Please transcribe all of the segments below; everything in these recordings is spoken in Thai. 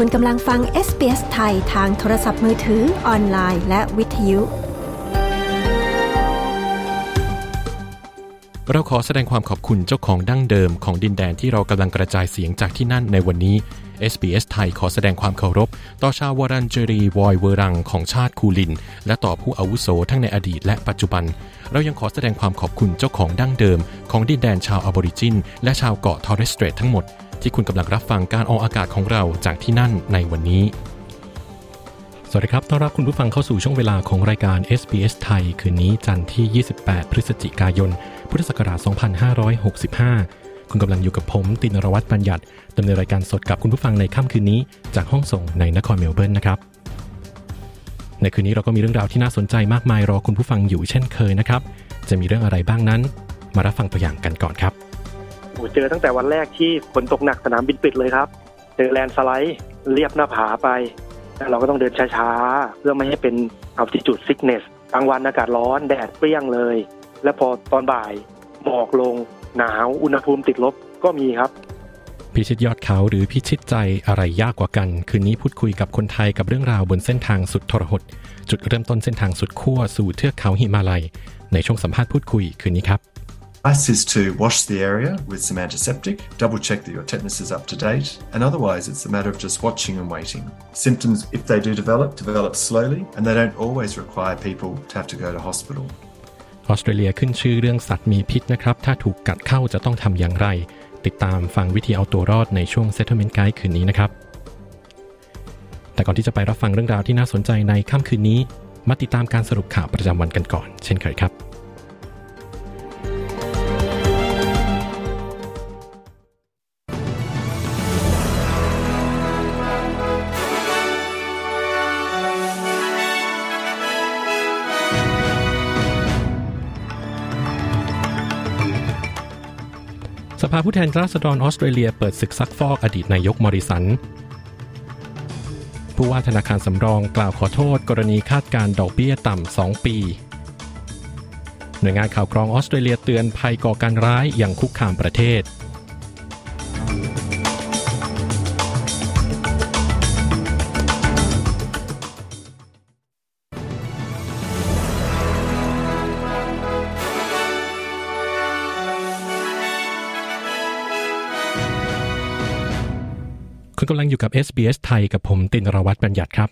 คุณกำลังฟัง SBS ไทยทางโทรศัพท์มือถือออนไลน์ และวิทยุ เราขอแสดงความขอบคุณเจ้าของดั้งเดิมของดินแดนที่เรากำลังกระจายเสียงจากที่นั่นในวันนี้ SBS ไทยขอแสดงความเคารพ ต่อชาววรันเจรีวอยเวรังของชาติคูลิน และต่อผู้อาวุโสทั้งในอดีตและปัจจุบัน เรายังขอแสดงความขอบคุณเจ้าของดั้งเดิม ของดินแดนชาวออบอริจิน และชาวเกาะทอร์เรสเตรททั้งหมด ที่คุณกำลังรับฟังการออกอากาศของเราจากที่นั่นในวันนี้ สวัสดีครับ ต้อนรับคุณผู้ฟังเข้าสู่ช่วงเวลาของรายการ SBS ไทย คืนนี้จันทร์ที่ 28 พฤศจิกายน พุทธศักราช 2565 คุณกำลังอยู่กับผมตินรวัตรบัญญัติดำเนินรายการสดกับคุณผู้ฟังในค่ำคืนนี้ จากห้องส่งในนครเมลเบิร์นนะครับในคืนนี้เราก็มีเรื่องราวที่น่าสนใจมากมายรอคุณผู้ฟังอยู่เช่นเคยนะครับ จะมีเรื่องอะไรบ้างนั้น มารับฟังตัวอย่างกันก่อนครับ เจอตั้งแต่วันแรกที่ฝนตกหนักสนามบินปิดเลยครับเจอแลนสไลด์เรียบหน้าผาไปแล้วเราก็ต้องเดินช้าๆ เพื่อไม่ให้เป็น altitude sickness กลางวันอากาศร้อนแดดเปรี้ยงเลย และพอตอนบ่ายหมอกลงหนาวอุณหภูมิติดลบก็มีครับ พิชิตยอดเขาหรือพิชิตใจอะไรยากกว่ากัน คืนนี้พูดคุยกับคนไทยกับเรื่องราวบนเส้นทางสุดทรหด จุดเริ่มต้นเส้นทางสุดขั้วสู่เทือกเขาหิมาลัย ในช่วงสัมภาษณ์พูดคุยคืนนี้ครับ Advice is to wash the area with some antiseptic, double check that your tetanus is up to date, and otherwise it's a matter of just watching and waiting. Symptoms, if they do develop, develop slowly, and they don't always require people to have to go to hospital. ออสเตรเลียขึ้นชื่อเรื่องสัตว์มีพิษนะครับ ถ้าถูกกัดเข้าจะต้องทำอย่างไร ติดตามฟังวิธีเอาตัวรอดในช่วง Settlement Guide คืนนี้นะครับ แต่ก่อนที่จะไปรับฟังเรื่องราวที่น่าสนใจในค่ำคืนนี้ มาติดตามการสรุปข่าวประจำวันกันก่อน เช่นเคยครับ ภาผู้แทนราษฎรออสเตรเลียเปิดศึกซักฟอกอดีตนายกมอริสัน ผู้ว่าธนาคารสำรองกล่าวขอโทษ กรณีคาดการดอกเบี้ยต่ำ 2 ปี หน่วยงานข่าวกรองออสเตรเลียเตือนภัยก่อการร้ายอย่างคุกคามประเทศ คุณกำลังอยู่กับ SBS ไทยกับผมตินรวัตรบัญญัติครับ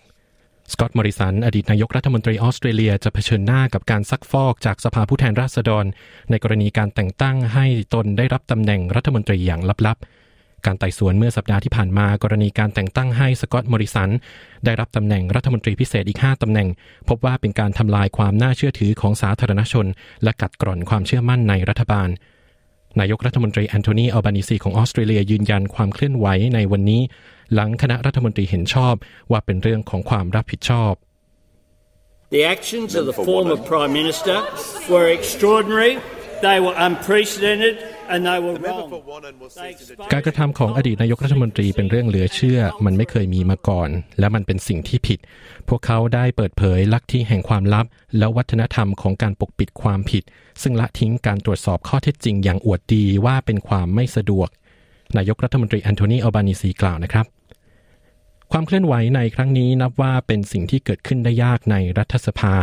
สกอตต์มอริสัน อดีตนายกรัฐมนตรีออสเตรเลียจะเผชิญหน้ากับการซักฟอกจากสภาผู้แทนราษฎร ในกรณีการแต่งตั้งให้ตนได้รับตำแหน่งรัฐมนตรีอย่างลับๆ การไต่สวนเมื่อสัปดาห์ที่ผ่านมา กรณีการแต่งตั้งให้สกอตต์มอริสัน ได้รับตำแหน่งรัฐมนตรีพิเศษอีก 5ตำแหน่ง พบว่าเป็นการทำลายความน่าเชื่อถือของสาธารณชน และกัดกร่อนความเชื่อมั่นในรัฐบาล นายกรัฐมนตรีแอนโทนีอัลบานิซีของออสเตรเลียยืนยันความเคลื่อนไหวในวันนี้ หลังคณะรัฐมนตรีเห็นชอบว่าเป็นเรื่องของความรับผิดชอบ The actions of the former Prime Minister were extraordinary, they were unprecedented, and they were wrong. They exposed การกระทำของอดีตนายกรัฐมนตรีเป็นเรื่องเหลือเชื่อ มันไม่เคยมีมาก่อน และมันเป็นสิ่งที่ผิด พวกเขาได้เปิดเผยลัทธิแห่งความลับ และวัฒนธรรมของการปกปิดความผิด ซึ่งละทิ้งการตรวจสอบข้อเท็จจริงอย่างอวดดีว่าเป็นความไม่สะดวก นายกรัฐมนตรีแอนโทนีอัลบานิซีกล่าวนะครับความเคลื่อนไหวในครั้งนี้นับว่าเป็นสิ่งที่เกิดขึ้นได้ยากในรัฐสภา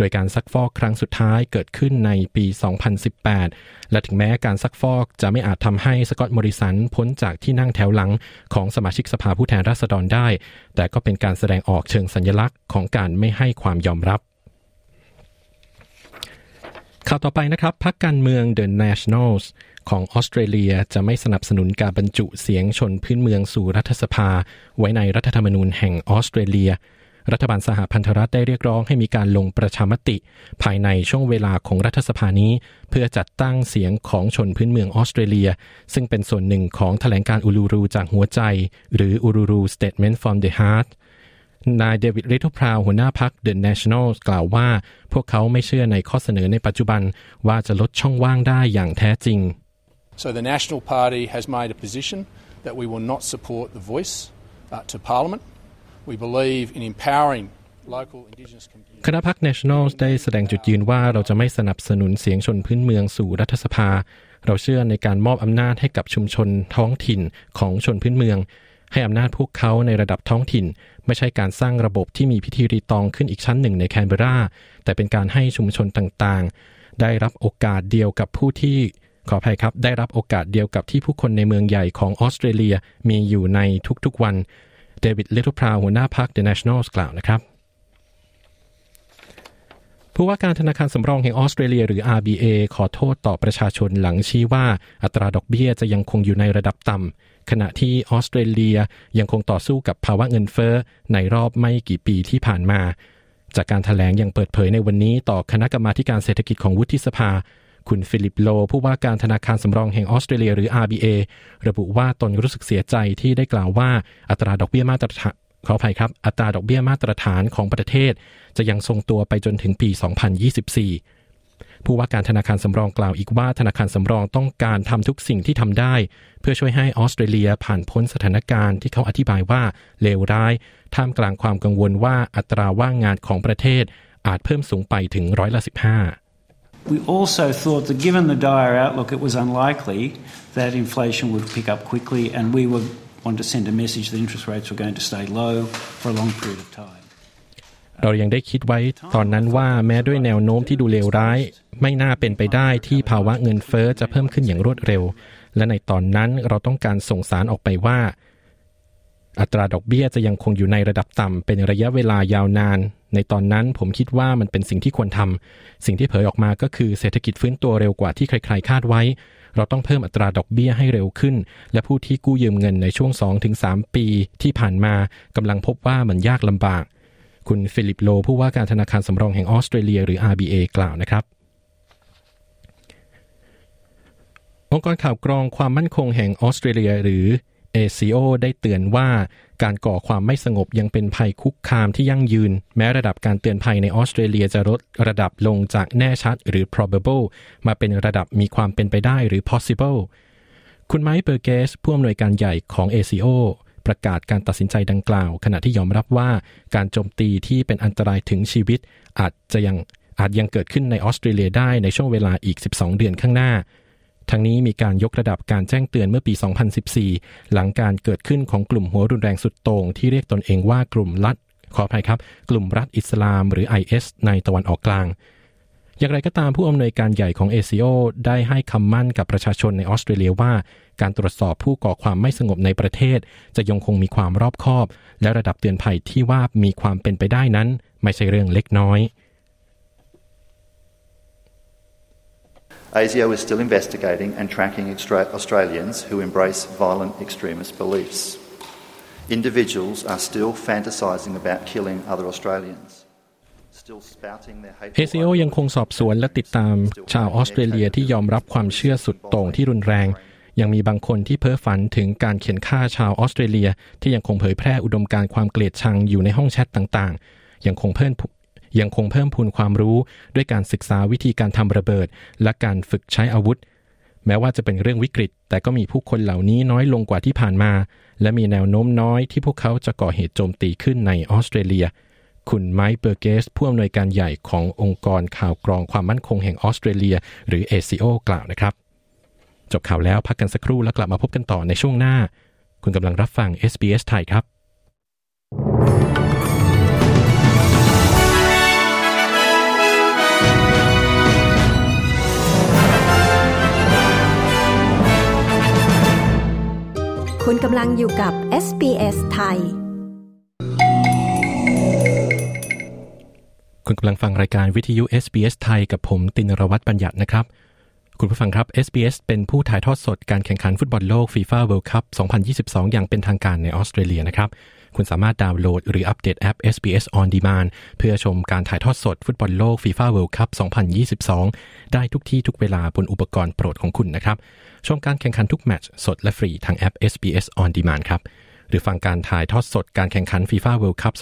โดยการซักฟอกครั้งสุดท้ายเกิดขึ้นในปี 2018 และถึงแม้การซักฟอกจะไม่อาจทำให้สกอตต์มอริสันพ้นจากที่นั่งแถวหลังของสมาชิกสภาผู้แทนราษฎรได้ แต่ก็เป็นการแสดงออกเชิงสัญลักษณ์ของการไม่ให้ความยอมรับข่าวต่อไปนะครับพักการเมือง The Nationals ของออสเตรเลียจะไม่สนับสนุนการบรรจุเสียงชนพื้นเมืองสู่รัฐสภา ไว้ในรัฐธรรมนูญแห่งออสเตรเลีย รัฐบาลสหพันธรัฐได้เรียกร้องให้มีการลงประชามติ ภายในช่วงเวลาของรัฐสภานี้ เพื่อจัดตั้งเสียงของชนพื้นเมืองออสเตรเลีย ซึ่งเป็นส่วนหนึ่งของแถลงการอูลูรูจากหัวใจ หรืออูลูรู Statement from the Heart นายเดวิดริทพราวหัวหน้าพัก The Nationals กล่าวว่า พวกเขาไม่เชื่อในข้อเสนอในปัจจุบันว่าจะลดช่องว่างได้อย่างแท้จริง So the National Party has made a position that we will not support the voice uh, to Parliament. We believe in empowering local Indigenous communities. คณะพัก Nationals ได้แสดงจุดยืนว่าเราจะไม่สนับสนุนเสียงชนพื้นเมืองสู่รัฐสภา เราเชื่อในการมอบอำนาจให้กับชุมชนท้องถิ่นของชนพื้นเมือง ให้อำนาจพวกเขาในระดับท้องถิ่น ไม่ใช่การสร้างระบบที่มีพิธีรีตองขึ้นอีกชั้นหนึ่งในแคนเบรา แต่เป็นการให้ชุมชนต่างๆ ได้รับโอกาสเดียวกับผู้ที่ขออภัยครับ ได้รับโอกาสเดียวกับที่ผู้คนในเมืองใหญ่ของออสเตรเลียมีอยู่ในทุกๆวัน เดวิดลิทพราวหัวหน้าพรรค The Nationals กล่าวนะครับผู้ว่าการธนาคารสำรองแห่งออสเตรเลียหรือ RBA ขอโทษต่อประชาชนหลังชี้ว่าอัตราดอกเบี้ยจะยังคงอยู่ในระดับต่ำขณะที่ออสเตรเลียยังคงต่อสู้กับภาวะเงินเฟ้อในรอบไม่กี่ปีที่ผ่านมา จากการถแถลงยังเปิดเผยในวันนี้ต่อคณะกรรมาการเศรษฐกิจของวุฒิสภา คุณฟิลิปโล ผู้ว่าการธนาคารสำรองแห่งออสเตรเลียหรือ RBA ระบุว่าตนรู้สึกเสียใจที่ได้กล่าวว่าอัตราดอกเบี้ยมาตรฐานขออภัยครับ อัตราดอกเบี้ยมาตรฐานของประเทศ จะยังทรงตัวไปจนถึงปี 2024 ผู้ว่าการธนาคารสำรองกล่าวอีกว่าธนาคารสำรองต้องการทำทุกสิ่งที่ทำได้ เพื่อช่วยให้ออสเตรเลียผ่านพ้นสถานการณ์ที่เขาอธิบายว่าเลวร้าย ท่ามกลางความกังวลว่าอัตราว่างงานของประเทศอาจเพิ่มสูงไปถึงร้อยละ15 We also thought that given the dire outlook, it was unlikely that inflation would pick up quickly, and we were wanted to send a message that interest rates were going to stay low for a long period of time. เรายังได้คิดไว้ตอนนั้นว่าแม้ด้วยแนวโน้มที่ดูเลวร้าย ไม่น่าเป็นไปได้ที่ภาวะเงินเฟอ้อจะเพิ่มขึ้นอย่างรวดเร็ว และในตอนนั้นเราต้องการส่งสารออกไปว่า อัตราดอกเบี้ยจะยังคงอยู่ในระดับต่ำเป็นระยะเวลายาวนาน ในตอนนั้นผมคิดว่ามันเป็นสิ่งที่ควรทำสิ่งที่เผยออกมาก็คือเศรษฐกิจฟื้นตัวเร็วกว่าที่ใครๆคาดไว้ เราต้องเพิ่มอัตราดอกเบี้ยให้เร็วขึ้น และผู้ที่กู้ยืมเงินในช่วง 2-3 ปีที่ผ่านมากำลังพบว่ามันยากลำบาก คุณฟิลิปโลผู้ว่าการธนาคารสำรองแห่งออสเตรเลียหรือ RBA กล่าวนะครับองค์กรข่าวกรองความมั่นคงแห่งออสเตรเลียหรือ ACO ได้เตือนว่าการก่อความไม่สงบยังเป็นภัยคุกคามที่ยั่งยืน แม้ระดับการเตือนภัยในออสเตรเลียจะลดระดับลงจากแน่ชัดหรือ probable มาเป็นระดับมีความเป็นไปได้หรือ possible คุณไมค์เบอร์เกสผู้อำนวยการใหญ่ของ ACO ประกาศการตัดสินใจดังกล่าว ขณะที่ยอมรับว่าการโจมตีที่เป็นอันตรายถึงชีวิต อาจจะยังอาจยังเกิดขึ้นในออสเตรเลียได้ในช่วงเวลาอีก 12 เดือนข้างหน้า ทั้งนี้มีการยกระดับการแจ้งเตือนเมื่อปี 2014 หลังการเกิดขึ้นของกลุ่มหัวรุนแรงสุดโต่งที่เรียกตนเองว่ากลุ่มรัฐขออภัยครับ กลุ่มรัฐอิสลามหรือ IS ในตะวันออกกลาง อย่างไรก็ตามผู้อำนวยการใหญ่ของ ACO ได้ให้คำมั่นกับประชาชนในออสเตรเลียว่า การตรวจสอบผู้ก่อความไม่สงบในประเทศ จะยังคงมีความรอบคอบ และระดับเตือนภัยที่ว่ามีความเป็นไปได้นั้น ไม่ใช่เรื่องเล็กน้อย ASIO is still investigating and tracking Austra- Australians who embrace violent extremist beliefs. Individuals are still fantasising about killing other Australians. ACO ยังคงสอบสวนและติดตามชาวออสเตรเลียที่ยอมรับความเชื่อสุดโต่งที่รุนแรง ยังมีบางคนที่เพ้อฝันถึงการเขียนฆ่าชาวออสเตรเลีย ที่ยังคงเผยแพร่อุดมการความเกลียดชังอยู่ในห้องแชทต่างๆ ยังคงเพิ่ม ยังคงเพิ่มพูนความรู้ด้วยการศึกษาวิธีการทำระเบิด และการฝึกใช้อาวุธ แม้ว่าจะเป็นเรื่องวิกฤต แต่ก็มีผู้คนเหล่านี้น้อยลงกว่าที่ผ่านมา และมีแนวโน้มน้อยที่พวกเขาจะก่อเหตุโจมตีขึ้นในออสเตรเลีย คุณไมค์เบอร์เกสผู้อำนวยการใหญ่ขององค์กรข่าวกรองความมั่นคงแห่งออสเตรเลีย หรือ ACO กล่าวนะครับ จบข่าวแล้วพักกันสักครู่แล้วกลับมาพบกันต่อในช่วงหน้า คุณกำลังรับฟัง SBS ไทยครับ คุณกำลังอยู่กับ SBS ไทย คุณกำลังฟังรายการวิทยุ SBS ไทยกับผมตินรวัตรบัญญัตินะครับ คุณผู้ฟังครับ SBS เป็นผู้ถ่ายทอดสดการแข่งขันฟุตบอลโลก FIFA World Cup 2022 อย่างเป็นทางการในออสเตรเลียนะครับ คุณสามารถดาวน์โหลดหรืออัปเดตแอป SBS On Demand เพื่อชมการถ่ายทอดสดฟุตบอลโลก FIFA World Cup 2022 ได้ทุกที่ทุกเวลาบนอุปกรณ์โปรดของคุณนะครับ ชมการแข่งขันทุกแมตช์สดและฟรีทางแอป SBS On Demand ครับหรือฟังการถ่ายทอดสดการแข่งขันฟีฟ่าเวิลด์คัพ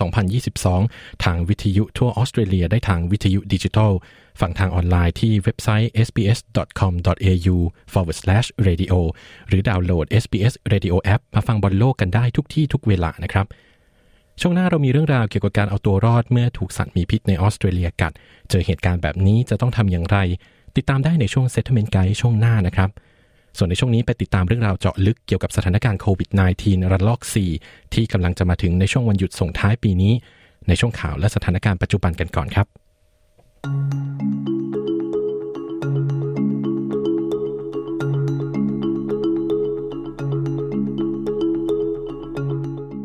2022 ทางวิทยุทั่วออสเตรเลียได้ทางวิทยุดิจิทัล ฟังทางออนไลน์ที่เว็บไซต์ sbs.com.au forward slash radio หรือดาวน์โหลด SBS Radio App มาฟังบอลโลกกันได้ทุกที่ทุกเวลานะครับ ช่วงหน้าเรามีเรื่องราวเกี่ยวกับการเอาตัวรอดเมื่อถูกสัตว์มีพิษในออสเตรเลียกัด เจอเหตุการณ์แบบนี้จะต้องทำอย่างไร ติดตามได้ในช่วง Settlement Guide ช่วงหน้านะครับส่วนในช่วงนี้ไปติดตามเรื่องราวเจาะลึกเกี่ยวกับสถานการณ์โควิด -19 ระลอก 4 ที่กำลังจะมาถึงในช่วงวันหยุดส่งท้ายปีนี้ ในช่วงข่าวและสถานการณ์ปัจจุบันกันก่อนครับ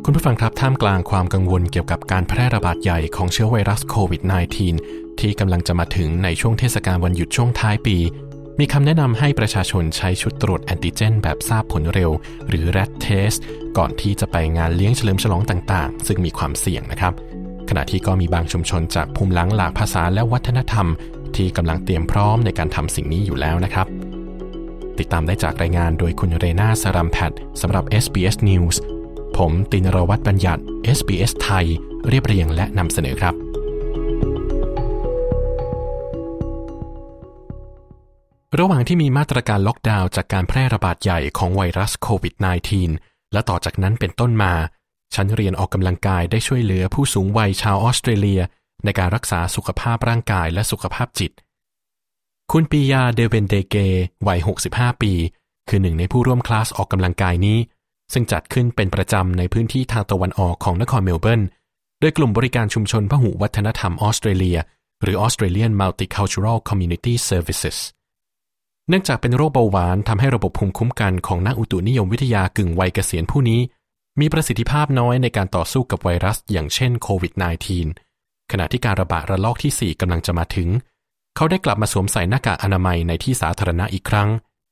คุณผู้ฟังครับท่ามกลางความกังวลเกี่ยวกับการแพร่ระบาดใหญ่ของเชื้อไวรัสโควิด -19 ที่กำลังจะมาถึงในช่วงเทศกาลวันหยุดช่วงท้ายปี มีคำแนะนำให้ประชาชนใช้ชุดตรวจแอนติเจน แบบทราบผลเร็ว หรือ RAT Test ก่อนที่จะไปงานเลี้ยงเฉลิมฉลองต่างๆ ซึ่งมีความเสี่ยงนะครับ ณะที่ก็มีบางชุมชนจากภูมิหลังหลากภาษาและวัฒนธรรม ที่กำลังเตรียมพร้อมในการทำสิ่งนี้อยู่แล้วนะครับ ติดตามได้จากรายงานโดยคุณเรนาสรัมแพทสำหรับ SBS News ผมตินรวัตรบัญญัติ SBS ไทย เรียบเรียงและนำเสนอครับระหว่างที่มีมาตรการล็อกดาวน์จากการแพร่ระบาดใหญ่ของไวรัสโควิด -19 และต่อจากนั้นเป็นต้นมา ชั้นเรียนออกกำลังกายได้ช่วยเหลือผู้สูงวัยชาวออสเตรเลีย ในการรักษาสุขภาพร่างกายและสุขภาพจิต คุณปียาเดเวนเดเกวัย 65 ปี คือหนึ่งในผู้ร่วมคลาสออกกำลังกายนี้ ซึ่งจัดขึ้นเป็นประจำในพื้นที่ทางตะวันออกของนครเมลเบิร์น โดยกลุ่มบริการชุมชนพหุวัฒนธรรมออสเตรเลีย หรือ Australian Multicultural Community Services เนื่องจากเป็นโรคเบาหวานทำให้ระบบภูมิคุ้มกันของนักอุตุนิยมวิทยากึ่งวัยเกษียณผู้นี้ มีประสิทธิภาพน้อยในการต่อสู้กับไวรัส อย่างเช่นโควิด -19 ขณะที่การระบาดระลอกที่ 4 กำลังจะมาถึง เขาได้กลับมาสวมใส่หน้ากากอนามัยในที่สาธารณะอีกครั้ง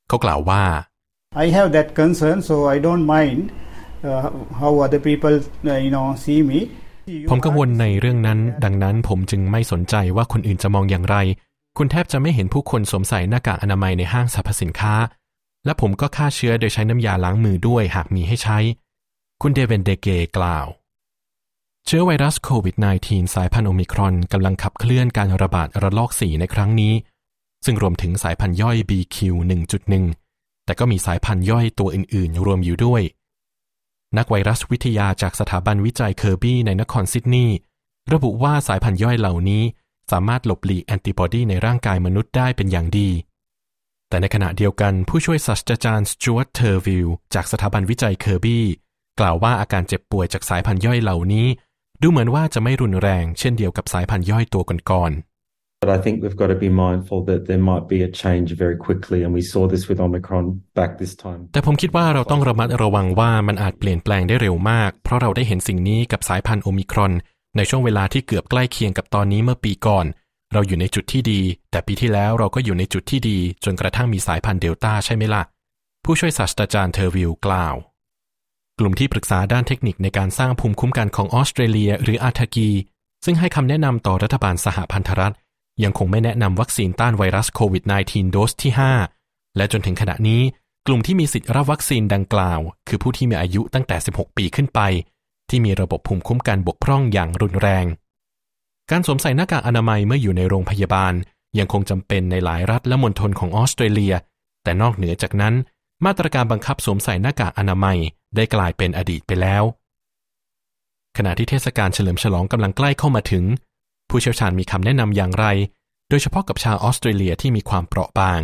เขากล่าวว่า I have that concern, so I don't mind uh, how other people, uh, you know, see me. ผมกังวลในเรื่องนั้น ดังนั้นผมจึงไม่สนใจว่าคนอื่นจะมองอย่างไร คุณแทบจะไม่เห็นผู้คนสวมใส่หน้ากากอนามัยในห้างสรรพสินค้า และผมก็ฆ่าเชื้อโดยใช้น้ำยาล้างมือด้วยหากมีให้ใช้ คุณเดเวนเดเกกล่าว เชื้อไวรัสโควิด -19 สายพันธุ์โอมิครอนกำลังขับเคลื่อนการระบาดระลอก 4 ในครั้งนี้ ซึ่งรวมถึงสายพันธุ์ย่อย BQ 1.1 แต่ก็มีสายพันธุ์ย่อยตัวอื่น ๆ รวมอยู่ด้วย นักไวรัสวิทยาจากสถาบันวิจัยเคอร์บี้ในนครซิดนีย์ระบุว่าสายพันธุ์ย่อยเหล่านี้สามารถหลบหลีกแอนติบอดีในร่างกายมนุษย์ได้เป็นอย่างดี แต่ในขณะเดียวกันผู้ช่วยศาสตราจารย์สจวตเทอร์วิลจากสถาบันวิจัยเคอร์บี้ กล่าวว่าอาการเจ็บป่วยจากสายพันธุ์ย่อยเหล่านี้ ดูเหมือนว่าจะไม่รุนแรงเช่นเดียวกับสายพันธุ์ย่อยตัวก่อนๆ But I think we've got to be mindful that there might be a change very quickly, and we saw this with Omicron back this time. แต่ผมคิดว่าเราต้องระมัดระวังว่ามันอาจเปลี่ยนแปลงได้เร็วมาก เพราะเราได้เห็นสิ่งนี้กับสายพันธุ์โอมิครอนในช่วงเวลาที่เกือบใกล้เคียงกับตอนนี้เมื่อปีก่อน เราอยู่ในจุดที่ดี แต่ปีที่แล้วเราก็อยู่ในจุดที่ดี จนกระทั่งมีสายพันธุ์เดลต้าใช่ไหมล่ะ ผู้ช่วยศาสตราจารย์เทอร์วิลกล่าว กลุ่มที่ปรึกษาด้านเทคนิคในการสร้างภูมิคุ้มกันของออสเตรเลีย หรือ ATAGI ซึ่งให้คำแนะนำต่อรัฐบาลสหพันธรัฐ ยังคงไม่แนะนำวัคซีนต้านไวรัสโควิด -19 โดสที่ 5 และจนถึงขณะนี้กลุ่มที่มีสิทธิ์รับวัคซีนดังกล่าว คือผู้ที่มีอายุตั้งแต่ 16 ปีขึ้นไป ที่มีระบบภูมิคุ้มกันบกพร่องอย่างรุนแรง การสวมใส่หน้ากากอนามัยเมื่ออยู่ในโรงพยาบาล ยังคงจำเป็นในหลายรัฐและมณฑลของออสเตรเลีย แต่นอกเหนือจากนั้น มาตรการบังคับสวมใส่หน้ากากอนามัย ได้กลายเป็นอดีตไปแล้ว ขณะที่เทศกาลเฉลิมฉลองกำลังใกล้เข้ามาถึง ผู้เชี่ยวชาญมีคำแนะนำอย่างไร โดยเฉพาะกับชาวออสเตรเลียที่มีความเปราะบาง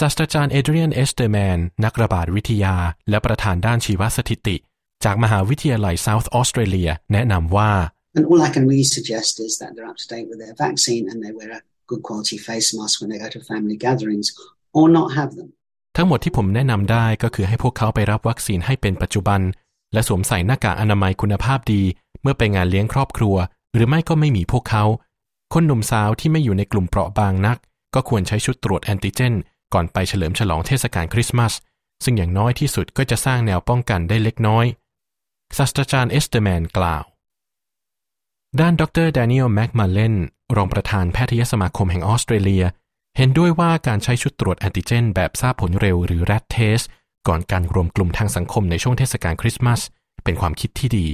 ศาสตราจารย์เอเดรียนเอสเตอร์แมน นักระบาดวิทยา และประธานด้านชีวสถิติ จากมหาวิทยาลัย South Australia แนะนำว่า And all I can really suggest is that they're up to date with their vaccine and they wear a good quality face mask when they go to family gatherings or not have them. ทั้งหมดที่ผมแนะนำได้ก็คือให้พวกเขาไปรับวัคซีนให้เป็นปัจจุบัน และสวมใส่หน้ากากอนามัยคุณภาพดี เมื่อไปงานเลี้ยงครอบครัว หรือไม่ก็ไม่มีพวกเขา คนหนุ่มสาวที่ไม่อยู่ในกลุ่มเปราะบางนัก ก็ควรใช้ชุดตรวจแอนติเจน ก่อนไปเฉลิมฉลองเทศกาลคริสต์มาส ซึ่งอย่างน้อยที่สุดก็จะสร้างแนวป้องกันได้เล็กน้อยศาสตราจารย์เอสเตอร์แมนกล่าว ด้านดรแดเนียลแม็กมาเลนรองประธานแพทยสมาคมแห่งออสเตรเลีย เห็นด้วยว่าการใช้ชุดตรวจแอนติเจน แบบทราบผลเร็วหรือ RAT Test ก่อนการรวมกลุ่มทางสังคมในช่วงเทศกาลคริสต์มาสเป็นความคิดที่ดี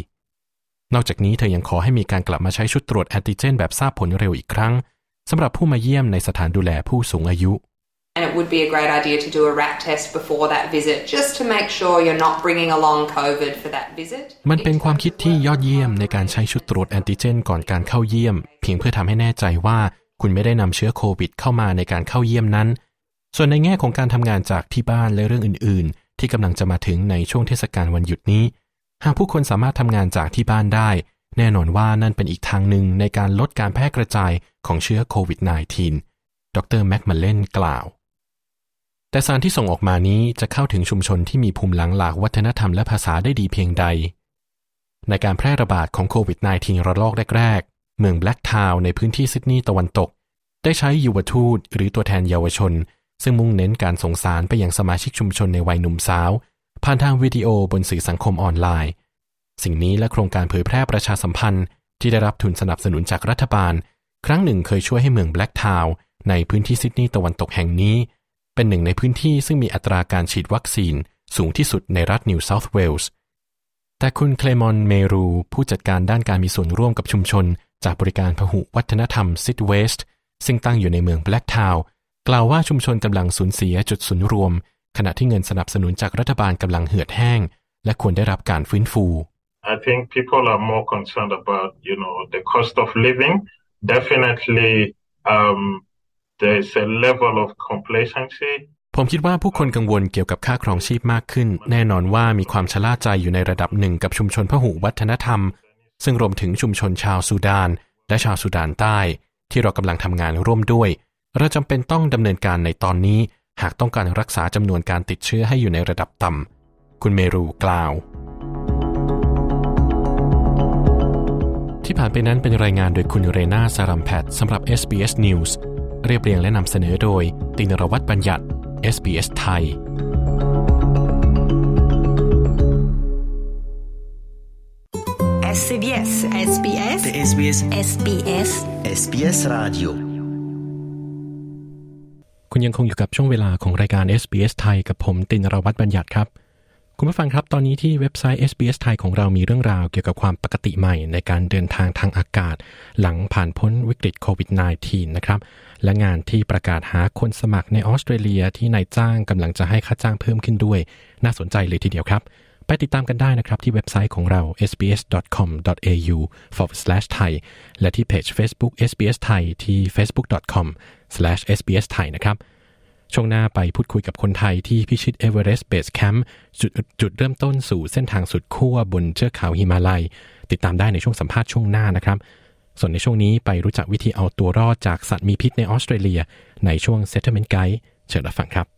นอกจากนี้เธอยังขอให้มีการกลับมาใช้ชุดตรวจแอนติเจน แบบทราบผลเร็วอีกครั้งสำหรับผู้มาเยี่ยมในสถานดูแลผู้สูงอายุ And it would be a great idea to do a rat test before that visit just to make sure you're not bringing along COVID for that visit. มันเป็นความคิดที่ยอดเยี่ยมในการใช้ชุดตรวจแอนติเจน ก่อนการเข้าเยี่ยม เพียงเพื่อทำให้แน่ใจว่า คุณไม่ได้นำเชื้อโควิดเข้ามาในการเข้าเยี่ยมนั้น ส่วนในแง่ของการทำงานจากที่บ้านและเรื่องอื่น ๆ ที่กำลังจะมาถึงในช่วงเทศกาลวันหยุดนี้ หากผู้คนสามารถทำงานจากที่บ้านได้ แน่นอนว่านั่นเป็นอีกทางหนึ่งในการลดการแพร่กระจายของเชื้อโควิด -19 ดรแม็กมาเลนกล่าว แต่สารที่ส่งออกมานี้จะเข้าถึงชุมชนที่มีภูมิหลังหลากวัฒนธรรมและภาษาได้ดีเพียงใด ในการแพร่ระบาดของโควิด -19 ระลอกแรก เมืองแบล็กทาวน์ในพื้นที่ซิดนีย์ตะวันตก ได้ใช้ยุวทูตหรือตัวแทนเยาวชน ซึ่งมุ่งเน้นการส่งสารไปยังสมาชิกชุมชนในวัยหนุ่มสาว ผ่านทางวิดีโอบนสื่อสังคมออนไลน์ สิ่งนี้และโครงการเผยแพร่ประชาสัมพันธ์ ที่ได้รับทุนสนับสนุนจากรัฐบาล ครั้งหนึ่งเคยช่วยให้เมืองแบล็กทาวน์ในพื้นที่ซิดนีย์ตะวันตกแห่งนี้ เป็นหนึ่งในพื้นที่ซึ่งมีอัตราการฉีดวัคซีนสูงที่สุดในรัฐนิวเซาท์เวลส์แต่คุณเคลมอนเมรูผู้จัดการด้านการมีส่วนร่วมกับชุมชน จากบริการพหุวัฒนธรรมซิดเวสต์ซึ่งตั้งอยู่ในเมืองแบล็กทาวน์กล่าวว่าชุมชนกำลังสูญเสียจุดศูนย์รวม ขณะที่เงินสนับสนุนจากรัฐบาลกำลังเหือดแห้ง และควรได้รับการฟื้นฟู I think people are more concerned about, you know, the cost of living. Definitely, um, there's a level of complacency. ผมคิดว่าผู้คนกังวลเกี่ยวกับค่าครองชีพมากขึ้น แน่นอนว่ามีความชะล่าใจอยู่ในระดับหนึ่งกับชุมชนพหุวัฒนธรรม ซึ่งรวมถึงชุมชนชาวซูดาน และชาวซูดานใต้ ที่เรากำลังทำงานร่วมด้วย เราจำเป็นต้องดำเนินการในตอนนี้ หากต้องการรักษาจำนวนการติดเชื้อให้อยู่ในระดับต่ำคุณเมรูกล่าว ที่ผ่านไปนั้นเป็นรายงานโดยคุณเรนาสารัมแพทสำหรับ SBS News เรียบเรียงและนำเสนอโดย ตินรวัตรบัญญัติ SBS ไทย SBS SBS SBS SBS Radio คุณยังคงอยู่กับช่วงเวลาของรายการ SBS ไทยกับผมตินรวัตรบัญญัติครับ คุณผู้ฟังครับตอนนี้ที่เว็บไซต์ SBS ไทยของเรามีเรื่องราวเกี่ยวกับความปกติใหม่ในการเดินทางทางอากาศ หลังผ่านพ้นวิกฤตโควิด -19 นะครับ และงานที่ประกาศหาคนสมัครในออสเตรเลียที่นายจ้างกำลังจะให้ค่าจ้างเพิ่มขึ้นด้วย น่าสนใจเลยทีเดียวครับ ไปติดตามกันได้นะครับที่เว็บไซต์ของเรา sbs.com.au forward slash thai และที่เพจ Facebook SBS ไทยที่ facebook.com slash sbs thai นะครับ ช่วงหน้าไปพูดคุยกับคนไทยที่พิชิตเอเวอเรสต์เบสแคมป์จุดจุดเริ่มต้นสู่เส้นทางสุดขั้วบนเทือกเขาหิมาลัย ติดตามได้ในช่วงสัมภาษณ์ช่วงหน้านะครับ ส่วนในช่วงนี้ไปรู้จักวิธีเอาตัวรอดจากสัตว์มีพิษในออสเตรเลีย ในช่วง Settlement Guide เชิญรับฟังครับ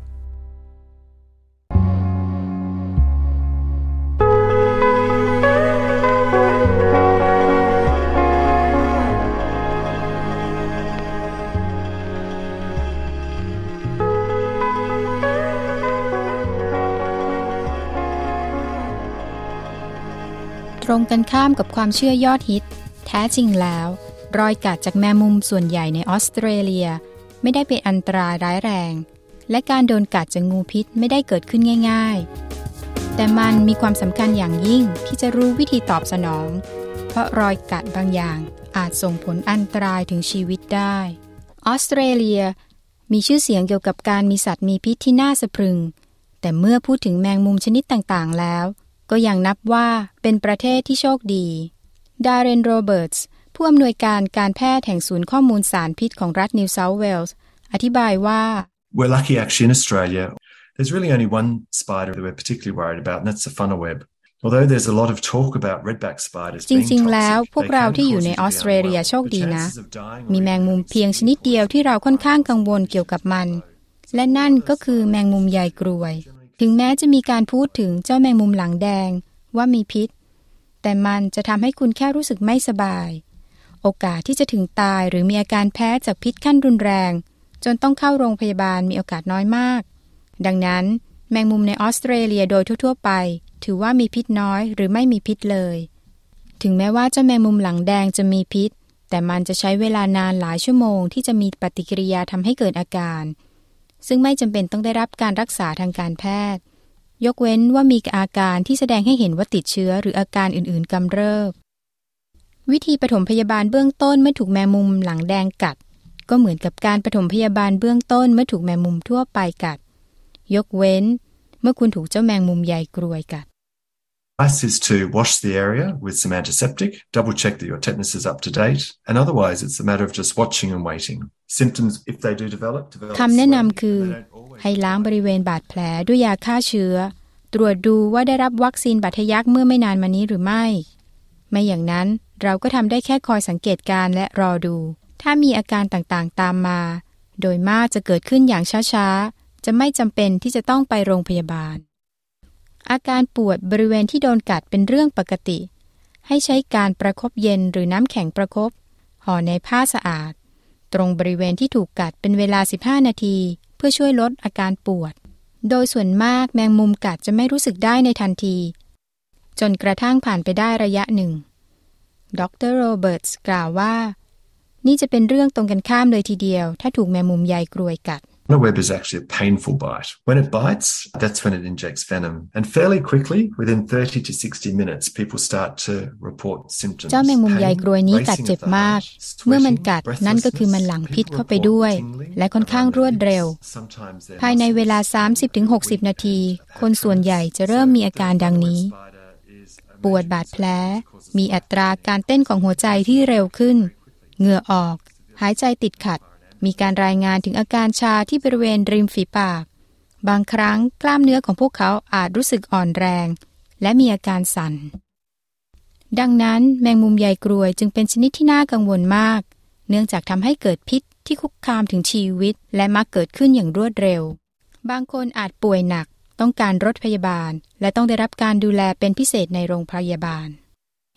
รงกันข้ามกับความเชื่อยอดฮิต แท้จริงแล้ว รอยกัดจากแมงมุมส่วนใหญ่ในออสเตรเลีย ไม่ได้เป็นอันตรายร้ายแรง และการโดนกัดจากงูพิษไม่ได้เกิดขึ้นง่าย ๆ แต่มันมีความสำคัญอย่างยิ่งที่จะรู้วิธีตอบสนอง เพราะรอยกัดบางอย่างอาจส่งผลอันตรายถึงชีวิตได้ ออสเตรเลีย มีชื่อเสียงเกี่ยวกับการมีสัตว์มีพิษที่น่าสะพรึง แต่เมื่อพูดถึงแมงมุมชนิดต่างๆแล้ว ก็ยังนับว่าเป็นประเทศที่โชคดีดาร์เรนโรเบิร์ตส์ผู้อำนวยการการแพทย์แห่งศูนย์ข้อมูลสารพิษของรัฐนิวเซาท์เวลส์อธิบายว่า We're lucky actually in Australia. There's really only one spider that we're particularly worried about, and that's the funnel web. Although there's a lot of talk about redback spiders จริงๆ แล้วพวกเราที่อยู่ในออสเตรเลียโชคดีนะ มีแมงมุมเพียงชนิดเดียวที่เราค่อนข้างกังวลเกี่ยวกับมัน และนั่นก็คือแมงมุมใยกรวย ถึงแม้จะมีการพูดถึงเจ้าแมงมุมหลังแดงว่ามีพิษ แต่มันจะทำให้คุณแค่รู้สึกไม่สบาย โอกาสที่จะถึงตายหรือมีอาการแพ้จากพิษขั้นรุนแรง จนต้องเข้าโรงพยาบาลมีโอกาสน้อยมาก ดังนั้น แมงมุมในออสเตรเลียโดยทั่วๆไป ถือว่ามีพิษน้อยหรือไม่มีพิษเลย ถึงแม้ว่าเจ้าแมงมุมหลังแดงจะมีพิษ แต่มันจะใช้เวลานานหลายชั่วโมงที่จะมีปฏิกิริยาทำให้เกิดอาการ ซึ่งไม่จำเป็นต้องได้รับการรักษาทางการแพทย์ ยกเว้นว่ามีอาการที่แสดงให้เห็นว่าติดเชื้อหรืออาการอื่นๆกำเริบ วิธีปฐมพยาบาลเบื้องต้นเมื่อถูกแมงมุมหลังแดงกัด ก็เหมือนกับการปฐมพยาบาลเบื้องต้นเมื่อถูกแมงมุมทั่วไปกัด ยกเว้น เมื่อคุณถูกเจ้าแมงมุมใหญ่กรวยกัด Advice is to wash the area with some antiseptic, double check that your tetanus is up to date, and otherwise it's a matter of just watching and waiting. Symptoms, if they do develop, develop คำแนะนำคือ ให้ล้างบริเวณบาดแผลด้วยยาฆ่าเชื้อ ตรวจดูว่าได้รับวัคซีนบาดทะยักเมื่อไม่นานมานี้หรือไม่ ไม่อย่างนั้นเราก็ทำได้แค่คอยสังเกตการและรอดู ถ้ามีอาการต่างๆ ตามมา โดยมากจะเกิดขึ้นอย่างช้าๆ จะไม่จำเป็นที่จะต้องไปโรงพยาบาล อาการปวดบริเวณที่โดนกัดเป็นเรื่องปกติ ให้ใช้การประครบเย็นหรือน้ำแข็งประครบห่อในผ้าสะอาด ตรงบริเวณที่ถูกกัดเป็นเวลา 15 นาที เพื่อช่วยลดอาการปวด โดยส่วนมากแมงมุมกัดจะไม่รู้สึกได้ในทันที จนกระทั่งผ่านไปได้ระยะหนึ่ง ดรโรเบิร์ตส์กล่าวว่า นี่จะเป็นเรื่องตรงกันข้ามเลยทีเดียว ถ้าถูกแมงมุมใหญ่กรวยกัด A web is actually a painful bite. When it bites, that's when it injects venom. And fairly quickly, within 30 to 60 minutes, people start to report symptoms. เจ้าแมงมุมใหญ่กรวยนี้กัดเจ็บมาก เมื่อมันกัดนั่นก็คือมันหลั่งพิษเข้าไปด้วย และค่อนข้างรวดเร็ว ภายในเวลา 30-60 นาที คนส่วนใหญ่จะเริ่มมีอาการดังนี้ ปวดบาดแผล มีอัตราการเต้นของหัวใจที่เร็วขึ้น เหงื่อออก หายใจติดขัด มีการรายงานถึงอาการชาที่บริเวณริมฝีปาก บางครั้งกล้ามเนื้อของพวกเขาอาจรู้สึกอ่อนแรง และมีอาการสั่น ดังนั้นแมงมุมใยกรวยจึงเป็นชนิดที่น่ากังวลมาก เนื่องจากทำให้เกิดพิษที่คุกคามถึงชีวิต และมักเกิดขึ้นอย่างรวดเร็ว บางคนอาจป่วยหนัก ต้องการรถพยาบาล และต้องได้รับการดูแลเป็นพิเศษในโรงพยาบาล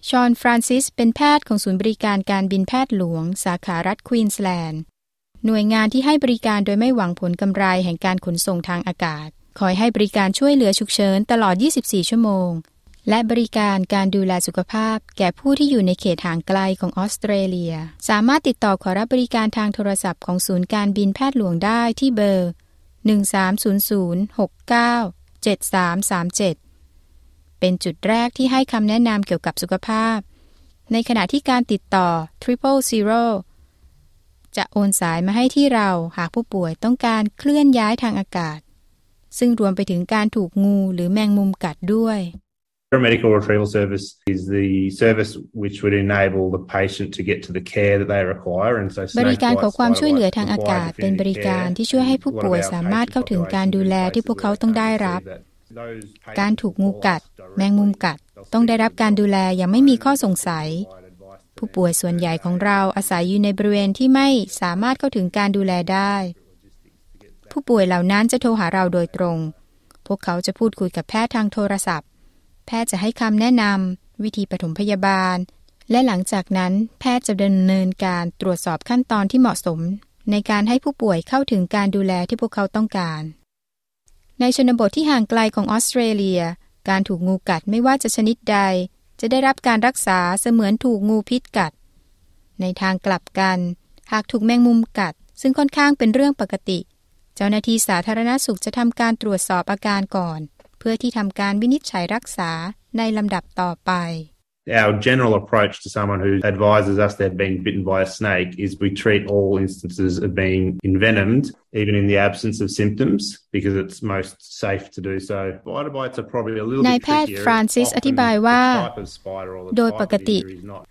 ชอนฟรานซิส เป็นแพทย์ของศูนย์บริการการบินแพทย์หลวง สาขารัฐควีนสแลนด์ หน่วยงานที่ให้บริการโดยไม่หวังผลกำไรแห่งการขนส่งทางอากาศ คอยให้บริการช่วยเหลือฉุกเฉินตลอด 24 ชั่วโมง และบริการการดูแลสุขภาพ แก่ผู้ที่อยู่ในเขตห่างไกลของออสเตรเลีย สามารถติดต่อขอรับบริการทางโทรศัพท์ของศูนย์การบินแพทย์หลวงได้ที่เบอร์ 1300697337 เป็นจุดแรกที่ให้คำแนะนำเกี่ยวกับสุขภาพ ในขณะที่การติดต่อ Triple Zero จะโอนสายมาให้ที่เราหากผู้ป่วยต้องการเคลื่อนย้ายทางอากาศ ซึ่งรวมไปถึงการถูกงูหรือแมงมุมกัดด้วย Paramedical retrieval service is the service which would enable the patient to get to the care that they require and so บริการขอความช่วยเหลือทางอากาศ เป็นบริการที่ช่วยให้ผู้ป่วยสามารถเข้าถึงการดูแลที่พวกเขาต้องได้รับ การถูกงูกัด แมงมุมกัด ต้องได้รับการดูแลอย่างไม่มีข้อสงสัย ผู้ป่วยส่วนใหญ่ของเราอาศัยอยู่ในบริเวณที่ไม่สามารถเข้าถึงการดูแลได้ ผู้ป่วยเหล่านั้นจะโทรหาเราโดยตรง พวกเขาจะพูดคุยกับแพทย์ทางโทรศัพท์ แพทย์จะให้คำแนะนำวิธีปฐมพยาบาล และหลังจากนั้นแพทย์จะดำเนินการตรวจสอบขั้นตอนที่เหมาะสม ในการให้ผู้ป่วยเข้าถึงการดูแลที่พวกเขาต้องการ ในชนบทที่ห่างไกลของออสเตรเลีย การถูกงูกัดไม่ว่าจะชนิดใด จะได้รับการรักษาเสมือนถูกงูพิษกัด ในทางกลับกัน หากถูกแมงมุมกัด ซึ่งค่อนข้างเป็นเรื่องปกติ เจ้าหน้าที่สาธารณสุขจะทำการตรวจสอบอาการก่อน เพื่อที่ทำการวินิจฉัยรักษาในลำดับต่อไป Our general approach to someone who advises us they've been bitten by a snake is we treat all instances of being envenomed, even in the absence of symptoms, because it's most safe to do so. Spider bites are probably a little นาย bit แพทย์ trickier. ฟรานซิสอธิบายว่า โดยปกติ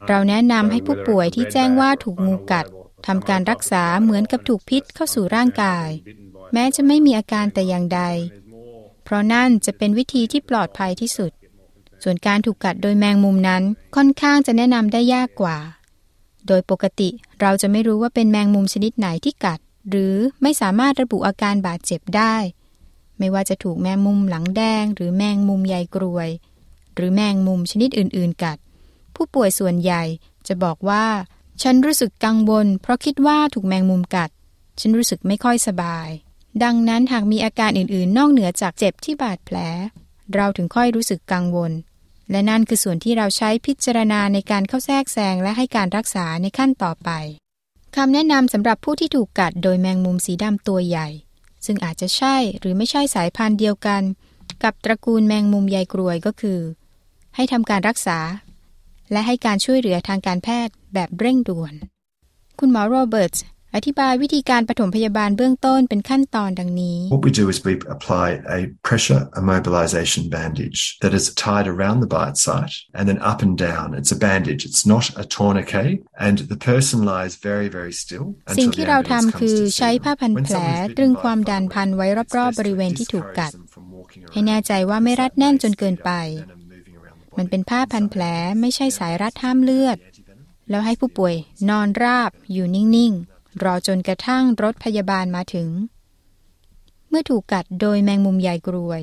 เราแนะนำให้ผู้ป่วยที่แจ้งว่าถูกงูกัดทำการรักษาเหมือนกับถูกพิษเข้าสู่ร่างกาย แม้จะไม่มีอาการแต่อย่างใด เพราะนั่นจะเป็นวิธีที่ปลอดภัยที่สุด ส่วนการถูกกัดโดยแมงมุมนั้นค่อนข้างจะแนะนำได้ยากกว่า โดยปกติเราจะไม่รู้ว่าเป็นแมงมุมชนิดไหนที่กัด หรือไม่สามารถระบุอาการบาดเจ็บได้ ไม่ว่าจะถูกแมงมุมหลังแดง หรือแมงมุมใยกรวย หรือแมงมุมชนิดอื่น ๆ กัด ผู้ป่วยส่วนใหญ่จะบอกว่า ฉันรู้สึกกังวล เพราะคิดว่าถูกแมงมุมกัด ฉันรู้สึกไม่ค่อยสบาย ดังนั้นหากมีอาการอื่น ๆ นอกเหนือจากเจ็บที่บาดแผล เราถึงค่อยรู้สึกกังวล และนั่นคือส่วนที่เราใช้พิจารณาในการเข้าแทรกแซงและให้การรักษาในขั้นต่อไปคำแนะนำสำหรับผู้ที่ถูกกัดโดยแมงมุมสีดำตัวใหญ่ ซึ่งอาจจะใช่หรือไม่ใช่สายพันธุ์เดียวกัน กับตระกูลแมงมุมใยกรวยก็คือ ให้ทำการรักษา และให้การช่วยเหลือทางการแพทย์แบบเร่งด่วน คุณหมอโรเบิร์ต อธิบายวิธีการปฐมพยาบาลเบื้องต้นเป็นขั้นตอนดังนี้ What we do is we apply a pressure immobilization bandage that is tied around the bite site and then up and down. It's a bandage. It's not a tourniquet and the person lies very very still สิ่งที่เราทำคือใช้ผ้าพันแผลตรึงความดันพันไว้รอบๆบริเวณที่ถูกกัด ให้แน่ใจว่าไม่รัดแน่นจนเกินไป มันเป็นผ้าพันแผลไม่ใช่สายรัดห้ามเลือด แล้วให้ผู้ป่วยนอนราบอยู่นิ่งๆ รอจนกระทั่งรถพยาบาลมาถึง เมื่อถูกกัดโดยแมงมุมใหญ่กรวย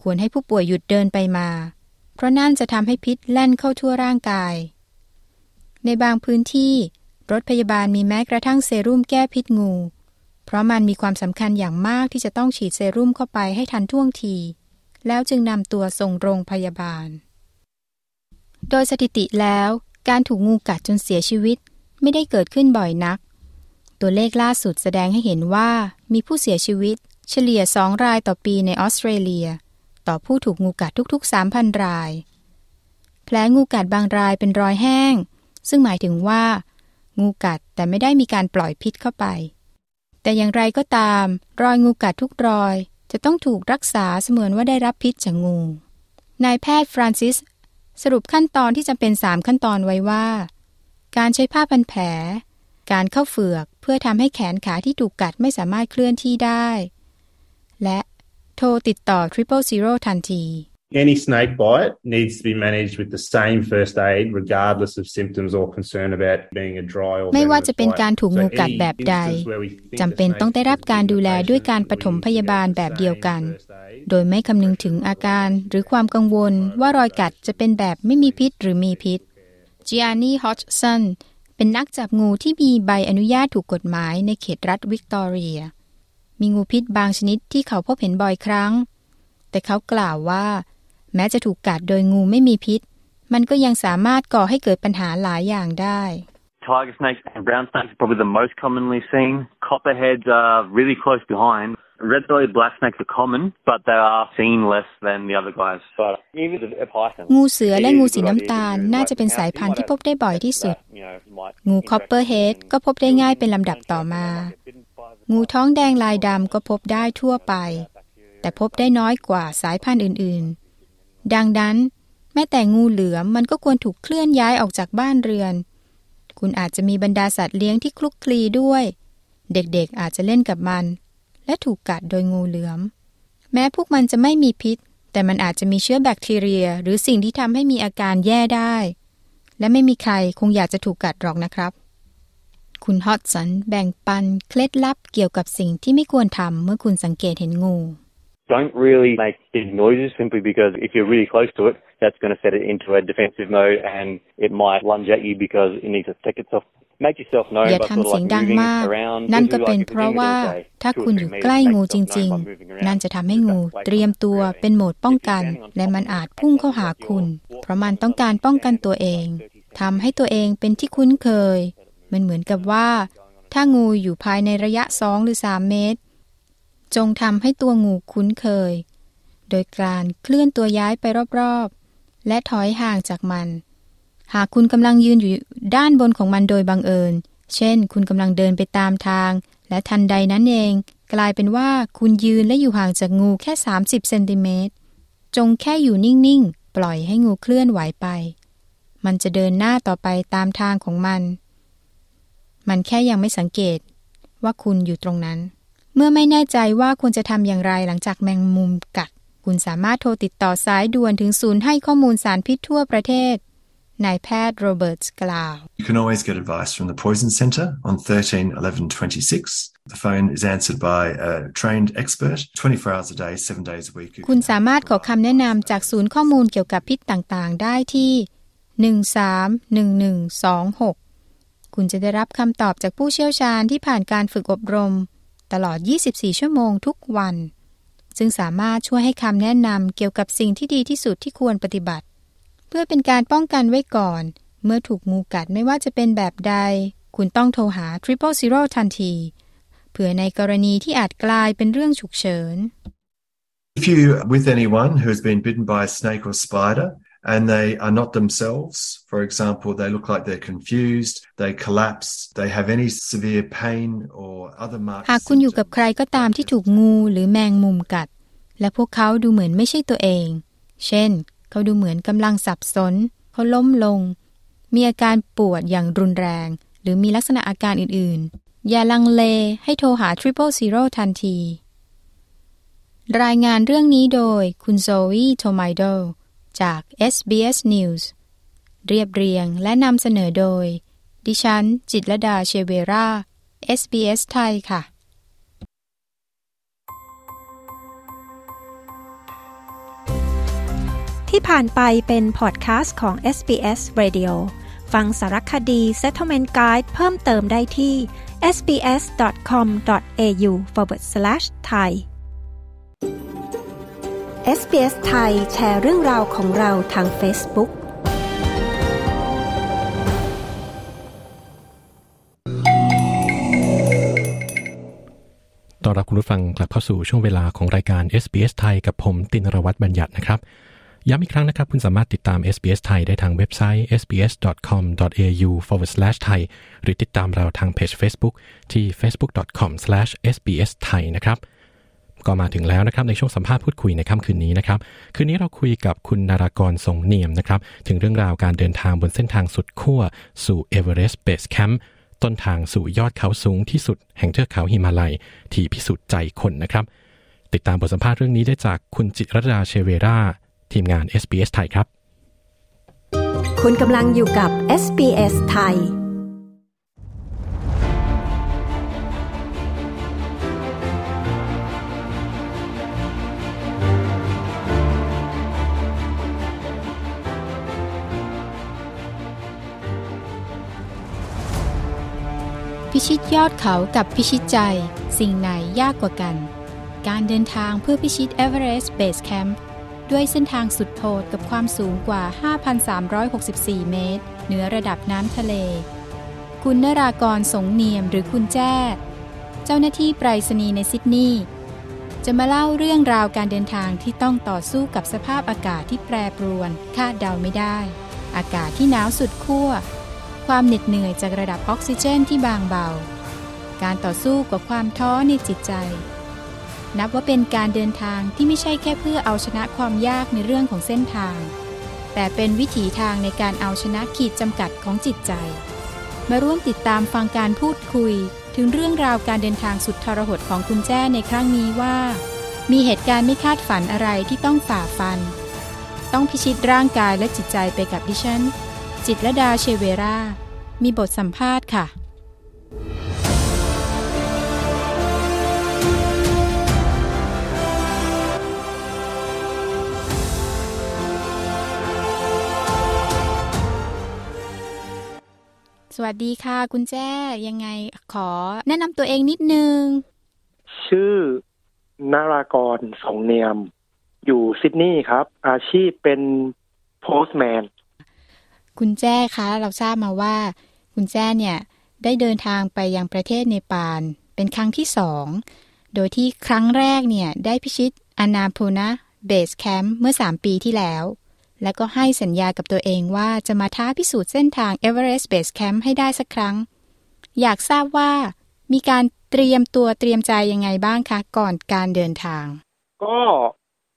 ควรให้ผู้ป่วยหยุดเดินไปมา เพราะนั่นจะทำให้พิษแล่นเข้าทั่วร่างกาย ในบางพื้นที่ รถพยาบาลมีแม้กระทั่งเซรุ่มแก้พิษงู เพราะมันมีความสำคัญอย่างมากที่จะต้องฉีดเซรุ่มเข้าไปให้ทันท่วงที แล้วจึงนำตัวส่งโรงพยาบาล โดยสถิติแล้วการถูกงูกัดจนเสียชีวิตไม่ได้เกิดขึ้นบ่อยนัก ตัวเลขล่าสุดแสดงให้เห็นว่า มีผู้เสียชีวิต เฉลี่ย 2 รายต่อปีในออสเตรเลีย ต่อผู้ถูกงูกัดทุกๆ 3,000 ราย แผลงูกัดบางรายเป็นรอยแห้ง ซึ่งหมายถึงว่า งูกัดแต่ไม่ได้มีการปล่อยพิษเข้าไป แต่อย่างไรก็ตาม รอยงูกัดทุกรอย จะต้องถูกรักษาเสมือนว่าได้รับพิษจากงู นายแพทย์ฟรานซิสสรุปขั้นตอนที่จำเป็น 3 ขั้นตอนไว้ว่า การใช้ผ้าพันแผล การเข้าเฟือกเพื่อทำให้แขนขาที่ถูกกัดไม่สามารถเคลื่อนที่ได้ และโทรติดต่อ Triple Zero ทันที Any snake bite needs to be managed with the same first aid regardless of symptoms or concern about being a dry or ไม่ว่าจะเป็นการถูกงูกัดแบบใดจำเป็นต้องได้รับการดูแลด้วยการปฐมพยาบาลแบบเดียวกัน โดยไม่คำนึงถึงอาการหรือความกังวลว่ารอยกัดจะเป็นแบบไม่มีพิษหรือมีพิษ Gianni Hodgson เป็นนักจับงูที่มีใบอนุญาตถูกกฎหมายในเขตรัฐวิกตอเรีย มีงูพิษบางชนิดที่เขาพบเห็นบ่อยครั้ง แต่เขากล่าวว่า แม้จะถูกกัดโดยงูไม่มีพิษ มันก็ยังสามารถก่อให้เกิดปัญหาหลายอย่างได้ Tiger snakes and brown snakes are probably the most commonly seen. Copperheads are really close behind. Red-bellied black snakes are common, but they are seen less than the other guys. But even a python. งูเสือและงูสีน้ำตาลน่าจะเป็นสายพันธุ์ที่พบได้บ่อยที่สุด งูคอปเปอร์เฮดก็พบได้ง่ายเป็นลำดับต่อมา งูท้องแดงลายดำก็พบได้ทั่วไป แต่พบได้น้อยกว่าสายพันธุ์อื่นๆ ดังนั้น แม้แต่งูเหลือมมันก็ควรถูกเคลื่อนย้ายออกจากบ้านเรือน คุณอาจจะมีบรรดาสัตว์เลี้ยงที่คลุกคลีด้วย เด็กๆอาจจะเล่นกับมัน และถูกกัดโดยงูเหลือม แม้พวกมันจะไม่มีพิษ แต่มันอาจจะมีเชื้อแบคทีเรีย หรือสิ่งที่ทำให้มีอาการแย่ได้ และไม่มีใครคงอยากจะถูกกัดหรอกนะครับ คุณฮอตสันแบ่งปันเคล็ดลับเกี่ยวกับสิ่งที่ไม่ควรทำเมื่อคุณสังเกตเห็นงู Don't really make big noises simply because if you're really close to it, that's going to set it into a defensive mode and it might lunge at you because it needs to protect itself อย่าทำเสียงดังมาก นั่นก็เป็นเพราะว่าถ้าคุณอยู่ใกล้งูจริง ๆ นั่นจะทำให้งูเตรียมตัวเป็นโหมดป้องกัน และมันอาจพุ่งเข้าหาคุณ เพราะมันต้องการป้องกันตัวเองทำให้ตัวเองเป็นที่คุ้นเคย มันเหมือนกับว่า ถ้างูอยู่ภายในระยะสองหรือสามเมตร จงทำให้ตัวงูคุ้นเคย โดยการเคลื่อนตัวย้ายไปรอบๆ และถอยห่างจากมัน หากคุณกำลังยืนอยู่ด้านบนของมันโดยบังเอิญ เช่น คุณกำลังเดินไปตามทาง และทันใดนั้นเอง กลายเป็นว่าคุณยืนและอยู่ห่างจากงูแค่ 30เซนติเมตร จงแค่อยู่นิ่ง ๆ ปล่อยให้งูเคลื่อนไหวไป มันจะเดินหน้าต่อไปตามทางของมัน มันแค่ยังไม่สังเกตว่าคุณอยู่ตรงนั้น เมื่อไม่แน่ใจว่าควรจะทำอย่างไรหลังจากแมงมุมกัด คุณสามารถโทรติดต่อสายด่วนถึงศูนย์ให้ข้อมูลสารพิษทั่วประเทศ นายแพทย์โรเบิร์ตกล่าว You can always get advice from the Poison Centre on 13 11 26. The phone is answered by a trained expert 24 hours a day, 7 days a week. คุณสามารถขอคำแนะนำจากศูนย์ข้อมูลเกี่ยวกับพิษต่างๆ ได้ที่ 131126 คุณจะได้รับคำตอบจากผู้เชี่ยวชาญที่ผ่านการฝึกอบรม ตลอด 24 ชั่วโมงทุกวัน ซึ่งสามารถช่วยให้คำแนะนำเกี่ยวกับสิ่งที่ดีที่สุดที่ควรปฏิบัติเพื่อเป็นการป้องกันไว้ก่อน เมื่อถูกงูกัดไม่ว่าจะเป็นแบบใด คุณต้องโทรหา Triple Zero ทันที เผื่อในกรณีที่อาจกลายเป็นเรื่องฉุกเฉิน If you with anyone who has been bitten by a snake or spider and they are not themselves, for example, they look like they're confused, they collapse, they have any severe pain or other marks. หากคุณอยู่กับใครก็ตามที่ถูกงูหรือแมงมุมกัด และพวกเขาดูเหมือนไม่ใช่ตัวเอง เช่น เขาดูเหมือนกำลังสับสน เขาล้มลง มีอาการปวดอย่างรุนแรง หรือมีลักษณะอาการอื่นๆ อย่าลังเลให้โทรหา Triple Zero ทันที รายงานเรื่องนี้โดยคุณโซวีโทไมโดจาก SBS News เรียบเรียงและนำเสนอโดย ดิฉัน จิตรดาเชเวรา SBS ไทยค่ะ ที่ผ่านไปเป็นพอดคาสต์ของ SBS Radio ฟังสารคดี Settlement Guide เพิ่มเติมได้ที่ sbs.com.au forward slash thai SBS ไทยแชร์เรื่องราวของเราทาง Facebook ต้อนรับคุณผู้ฟังกลับเข้าสู่ช่วงเวลาของรายการ SBS ไทยกับผมตินรวัตรบัญญัตินะครับ ย้ำอีกครั้งนะครับ คุณสามารถติดตาม SBS ไทยได้ทางเว็บไซต์ sbs.com.au forward slash thai หรือติดตามเราทางเพจ Facebook ที่ facebook. com/ sbsthai นะครับก็มาถึงแล้วนะครับในช่วงสัมภาษณ์พูดคุยในค่ำคืนนี้นะครับ คืนนี้เราคุยกับคุณนารากรทรงเนียมนะครับ ถึงเรื่องราวการเดินทางบนเส้นทางสุดขั้วสู่ Everest Base Camp ต้นทางสู่ยอดเขาสูงที่สุดแห่งเทือกเขาหิมาลัย ที่พิสูจน์ใจคนนะครับ ติดตามบทสัมภาษณ์เรื่องนี้ได้จากคุณจิรดาเชเวรา ทีมงาน SBS ไทยครับ คุณกำลังอยู่กับ SBS ไทยพิชิตยอดเขากับพิชิตใจ สิ่งไหนยากกว่ากัน การเดินทางเพื่อพิชิต Everest Base Camp ด้วยเส้นทางสุดโหดกับความสูงกว่า 5,364 เมตร เหนือระดับน้ำทะเล คุณนรากรสงเนียมหรือคุณแจ้ เจ้าหน้าที่ไปรษณีย์ในซิดนีย์จะมาเล่าเรื่องราวการเดินทางที่ต้องต่อสู้กับสภาพอากาศที่แปรปรวน คาดเดาไม่ได้ อากาศที่หนาวสุดขั้ว ความเหน็ดเหนื่อยจากระดับออกซิเจนที่บางเบา การต่อสู้กับความท้อในจิตใจ นับว่าเป็นการเดินทางที่ไม่ใช่แค่เพื่อเอาชนะความยากในเรื่องของเส้นทาง แต่เป็นวิถีทางในการเอาชนะขีดจำกัดของจิตใจ มาร่วมติดตามฟังการพูดคุย ถึงเรื่องราวการเดินทางสุดทรหดของคุณแจ้ในครั้งนี้ว่า มีเหตุการณ์ไม่คาดฝันอะไรที่ต้องฝ่าฟัน ต้องพิชิตร่างกายและจิตใจไปกับดิฉัน จิตรดาเชเวรา มีบทสัมภาษณ์ค่ะ สวัสดีค่ะ คุณแจ้ยังไงขอ แนะนำตัวเองนิดนึง ชื่อนารากรสงเนียม อยู่ซิดนีย์ครับ อาชีพเป็น postman คุณแจ้คะ เราทราบมาว่า คุณแจ้เนี่ย ได้เดินทางไปยังประเทศเนปาลเป็นครั้งที่สอง โดยที่ครั้งแรกเนี่ย ได้พิชิตอันนาปุรณะ Base Camp เมื่อ 3 ปีที่แล้ว แล้วก็ให้สัญญากับตัวเองว่าจะมาท้าพิสูจน์เส้นทาง Everest Base Camp ให้ได้สักครั้ง อยากทราบว่า มีการเตรียมตัวเตรียมใจยังไงบ้างคะ ก่อนการเดินทาง ก็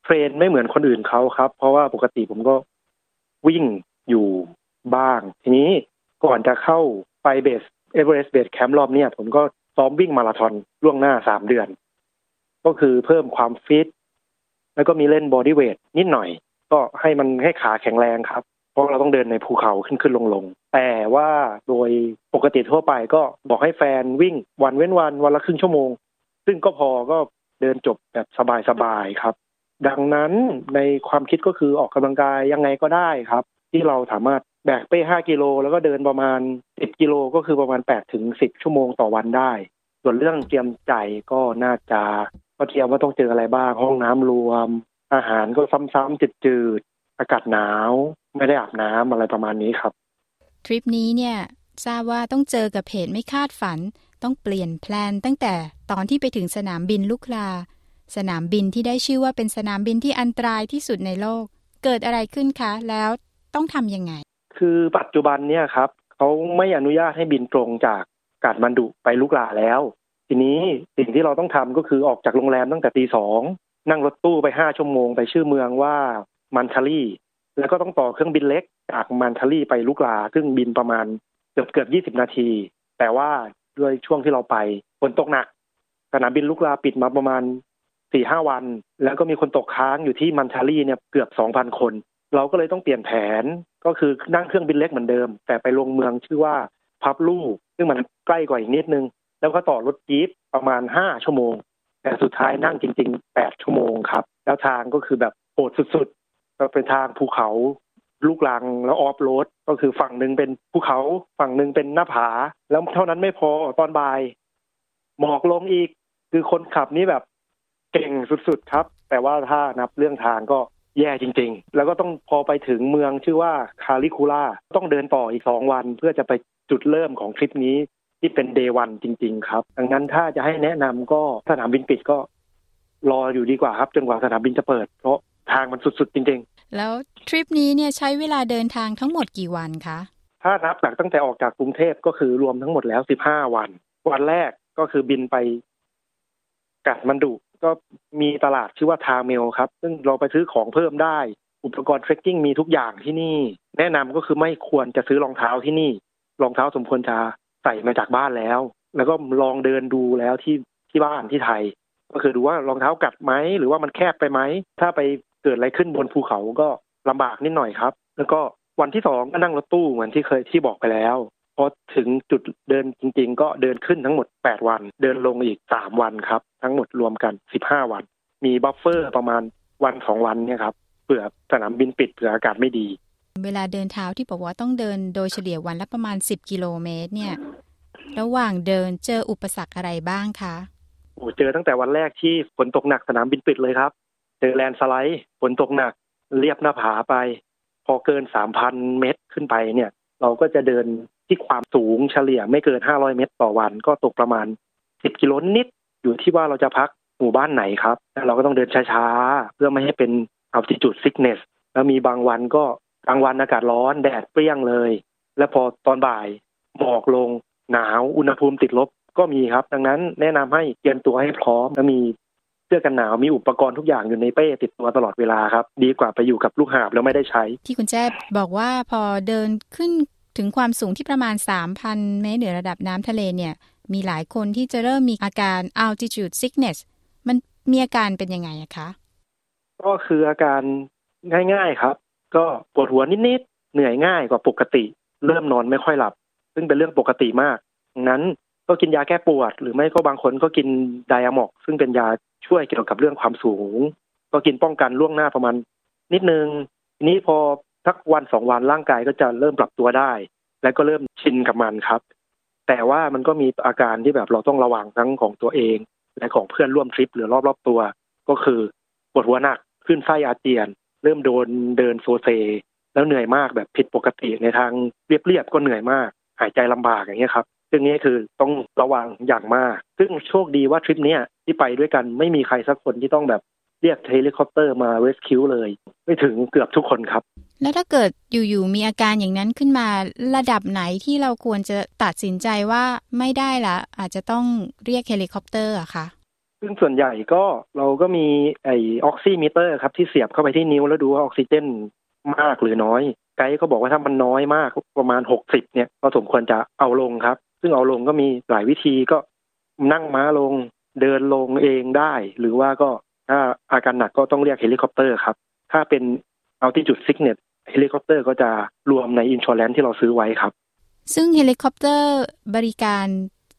train ไม่เหมือนคนอื่นเขาครับ เพราะว่าปกติผมก็วิ่งอยู่บ้าง ทีนี้ก่อนจะเข้าไป base Everest Base Camp รอบนี้ผมก็ซ้อมวิ่งมาราธอนล่วงหน้าสามเดือน ก็คือเพิ่มความฟิตแล้วก็มีเล่น bodyweight นิดหน่อย ก็ให้มันให้ขาแข็งแรงครับ เพราะเราต้องเดินในภูเขาขึ้นขึ้นลงลงแต่ว่าโดยปกติทั่วไปก็บอกให้แฟนวิ่งวันเว้นวันวันละครึ่งชั่วโมง ซึ่งก็พอก็เดินจบแบบสบายๆครับ ดังนั้นในความคิดก็คือออกกำลังกายยังไงก็ได้ครับ ที่เราสามารถแบกเป้ห้ากิโลแล้วก็เดินประมาณสิบกิโลก็คือประมาณแปดถึงสิบชั่วโมงต่อวันได้ ส่วนเรื่องเตรียมใจก็น่าจะก็เตรียมว่าต้องเจออะไรบ้างห้องน้ำรวม อาหารก็ซ้ำๆจืดๆอากาศหนาว ไม่ได้อาบน้ำอะไรประมาณนี้ครับ ทริปนี้เนี่ยทราบว่าต้องเจอกับเหตุไม่คาดฝัน ต้องเปลี่ยนแพลนตั้งแต่ตอนที่ไปถึงสนามบินลุกลา สนามบินที่ได้ชื่อว่าเป็นสนามบินที่อันตรายที่สุดในโลก เกิดอะไรขึ้นคะ แล้วต้องทำยังไง คือปัจจุบันเนี่ยครับเขาไม่อนุญาตให้บินตรงจากกาดมันดุไปลุกลาแล้ว ทีนี้สิ่งที่เราต้องทำก็คือออกจากโรงแรมตั้งแต่ตีสอง นั่งรถตู้ไปห้าชั่วโมงไปชื่อเมืองว่ามันธารีแล้วก็ต้องต่อเครื่องบินเล็กจากมันธารีไปลุกลา ซึ่งบินประมาณเกือบเกือบยี่สิบนาที แต่ว่าด้วยช่วงที่เราไปฝนตกหนักสนามบินลุกลาปิดมาประมาณสี่ห้าวัน แล้วก็มีคนตกค้างอยู่ที่มันธารีเนี่ยเกือบสองพันคน เราก็เลยต้องเปลี่ยนแผนก็คือนั่งเครื่องบินเล็กเหมือนเดิม แต่ไปลงเมืองชื่อว่าพับลูกซึ่งมันใกล้กว่าอีกนิดนึง แล้วก็ต่อรถจี๊ปประมาณห้าชั่วโมง แต่สุดท้ายนั่งจริงๆแปดชั่วโมงครับ แล้วทางก็คือแบบโหดสุดๆก็เป็นทางภูเขาลูกลังแล้วออฟโรดก็คือฝั่งหนึ่งเป็นภูเขาฝั่งหนึ่งเป็นหน้าผา แล้วเท่านั้นไม่พอตอนบ่าย หมอกลงอีกคือคนขับนี่แบบเก่งสุดๆครับ แต่ว่าถ้านับเรื่องทางก็แย่จริง ๆ แล้วก็ต้องพอไปถึงเมืองชื่อว่าคาริคูล่าต้องเดินต่ออีกสองวันเพื่อจะไปจุดเริ่มของทริปนี้ ที่เป็นเดวันจริง ๆ ครับ ดังนั้นถ้าจะให้แนะนำก็สนามบินปิดก็รออยู่ดีกว่าครับ จนกว่าสนามบินจะเปิด เพราะทางมันสุด ๆ จริง ๆ แล้วทริปนี้เนี่ยใช้เวลาเดินทางทั้งหมดกี่วันคะถ้านับจากตั้งแต่ออกจากกรุงเทพก็คือรวมทั้งหมดแล้วสิบห้าวัน วันแรกก็คือบินไปกัดมันดุก็มีตลาดชื่อว่าทาเมลครับ ซึ่งเราไปซื้อของเพิ่มได้ อุปกรณ์เทรคกิ้งมีทุกอย่างที่นี่ แนะนำก็คือไม่ควรจะซื้อรองเท้าที่นี่ รองเท้าสมควรจะ ใส่มาจากบ้านแล้ว แล้วก็ลองเดินดูแล้วที่ที่บ้านที่ไทย ก็คือดูว่ารองเท้ากัดไหมหรือว่ามันแคบไปไหมถ้าไปเกิดอะไรขึ้นบนภูเขาก็ลำบากนิดหน่อยครับ แล้วก็วันที่สองก็นั่งรถตู้เหมือนที่เคยที่บอกไปแล้วพอถึงจุดเดินจริง ๆ ก็เดินขึ้นทั้งหมด 8 วัน เดินลงอีก 3 วันครับ ทั้งหมดรวมกัน 15 วัน มี buffer ประมาณวันสองวันเนี่ยครับเผื่อสนามบินปิดเผื่ออากาศไม่ดี เวลาเดินเท้าที่บอกว่าต้องเดินโดยเฉลี่ยวันละประมาณ 10 กิโลเมตรเนี่ย ระหว่างเดินเจออุปสรรคอะไรบ้างคะโอ้เจอตั้งแต่วันแรกที่ฝนตกหนักสนามบินปิดเลยครับ เจอ landslide ฝนตกหนักเลียบหน้าผาไป พอเกิน 3,000 เมตรขึ้นไปเนี่ย เราก็จะเดินที่ความสูงเฉลี่ยไม่เกิน 500 เมตรต่อวันก็ตกประมาณ 10 กิโลนิดอยู่ที่ว่าเราจะพักหมู่บ้านไหนครับ เราก็ต้องเดินช้าๆ เพื่อไม่ให้เป็น altitude sickness แล้วมีบางวันก็ กลางวันอากาศร้อนแดดเปรี้ยงเลย แล้วพอตอนบ่ายหมอกลงหนาวอุณหภูมิติดลบก็มีครับ ดังนั้นแนะนำให้เตรียมตัวให้พร้อมและมีเสื้อกันหนาวมีอุปกรณ์ทุกอย่างอยู่ในเป้ติดตัวตลอดเวลาครับ ดีกว่าไปอยู่กับลูกหาบแล้วไม่ได้ใช้ ที่คุณแจ้บอกว่าพอเดินขึ้นถึงความสูงที่ประมาณ 3,000 เมตรเหนือระดับน้ำทะเลเนี่ย มีหลายคนที่จะเริ่มมีอาการ altitude sickness มันมีอาการเป็นยังไงอะคะ ก็คืออาการง่าย ๆครับ ก็ปวดหัวนิดๆเหนื่อยง่ายกว่าปกติ เริ่มนอนไม่ค่อยหลับ ซึ่งเป็นเรื่องปกติมากงนั้นก็กินยาแก้ปวด หรือไม่ก็บางคนก็กินไดอะมอก ซึ่งเป็นยาช่วยเกี่ยวกับเรื่องความสูง ก็กินป้องกันล่วงหน้าประมาณนิดนึงทีนี้พอสักวันสองวันร่างกายก็จะเริ่มปรับตัวได้ และก็เริ่มชินกับมันครับ แต่ว่ามันก็มีอาการที่แบบเราต้องระวังทั้งของตัวเอง และของเพื่อนร่วมทริปหรือรอบๆตัว ก็คือปวดหัวหนักขึ้นไส้อาเจียน เริ่มโดนเดินโซเซ แล้วเหนื่อยมากแบบผิดปกติในทางเรียบๆก็เหนื่อยมาก หายใจลำบากอย่างเงี้ยครับซึ่งนี้คือต้องระวังอย่างมาก ซึ่งโชคดีว่าทริปนี้ที่ไปด้วยกันไม่มีใครสักคนที่ต้องแบบเรียกเฮลิคอปเตอร์มา rescue เลย ไม่ถึงเกือบทุกคนครับ แล้วถ้าเกิดอยู่ๆมีอาการอย่างนั้นขึ้นมาระดับไหนที่เราควรจะตัดสินใจว่าไม่ได้ละอาจจะต้องเรียกเฮลิคอปเตอร์อะคะ ซึ่งส่วนใหญ่ก็เราก็มีไอ oximeter ครับที่เสียบเข้าไปที่นิ้วแล้วดูว่าออกซิเจนมากหรือน้อย ไกด์ก็บอกว่าถ้ามันน้อยมากประมาณหกสิบเนี่ยเราสมควรจะเอาลงครับ ซึ่งเอาลงก็มีหลายวิธีก็นั่งม้าลงเดินลงเองได้ หรือว่าก็ถ้าอาการหนักก็ต้องเรียกเฮลิคอปเตอร์ครับ ถ้าเป็น altitude sickness เฮลิคอปเตอร์ก็จะรวมใน insurance ที่เราซื้อไว้ครับ ซึ่งเฮลิคอปเตอร์บริการ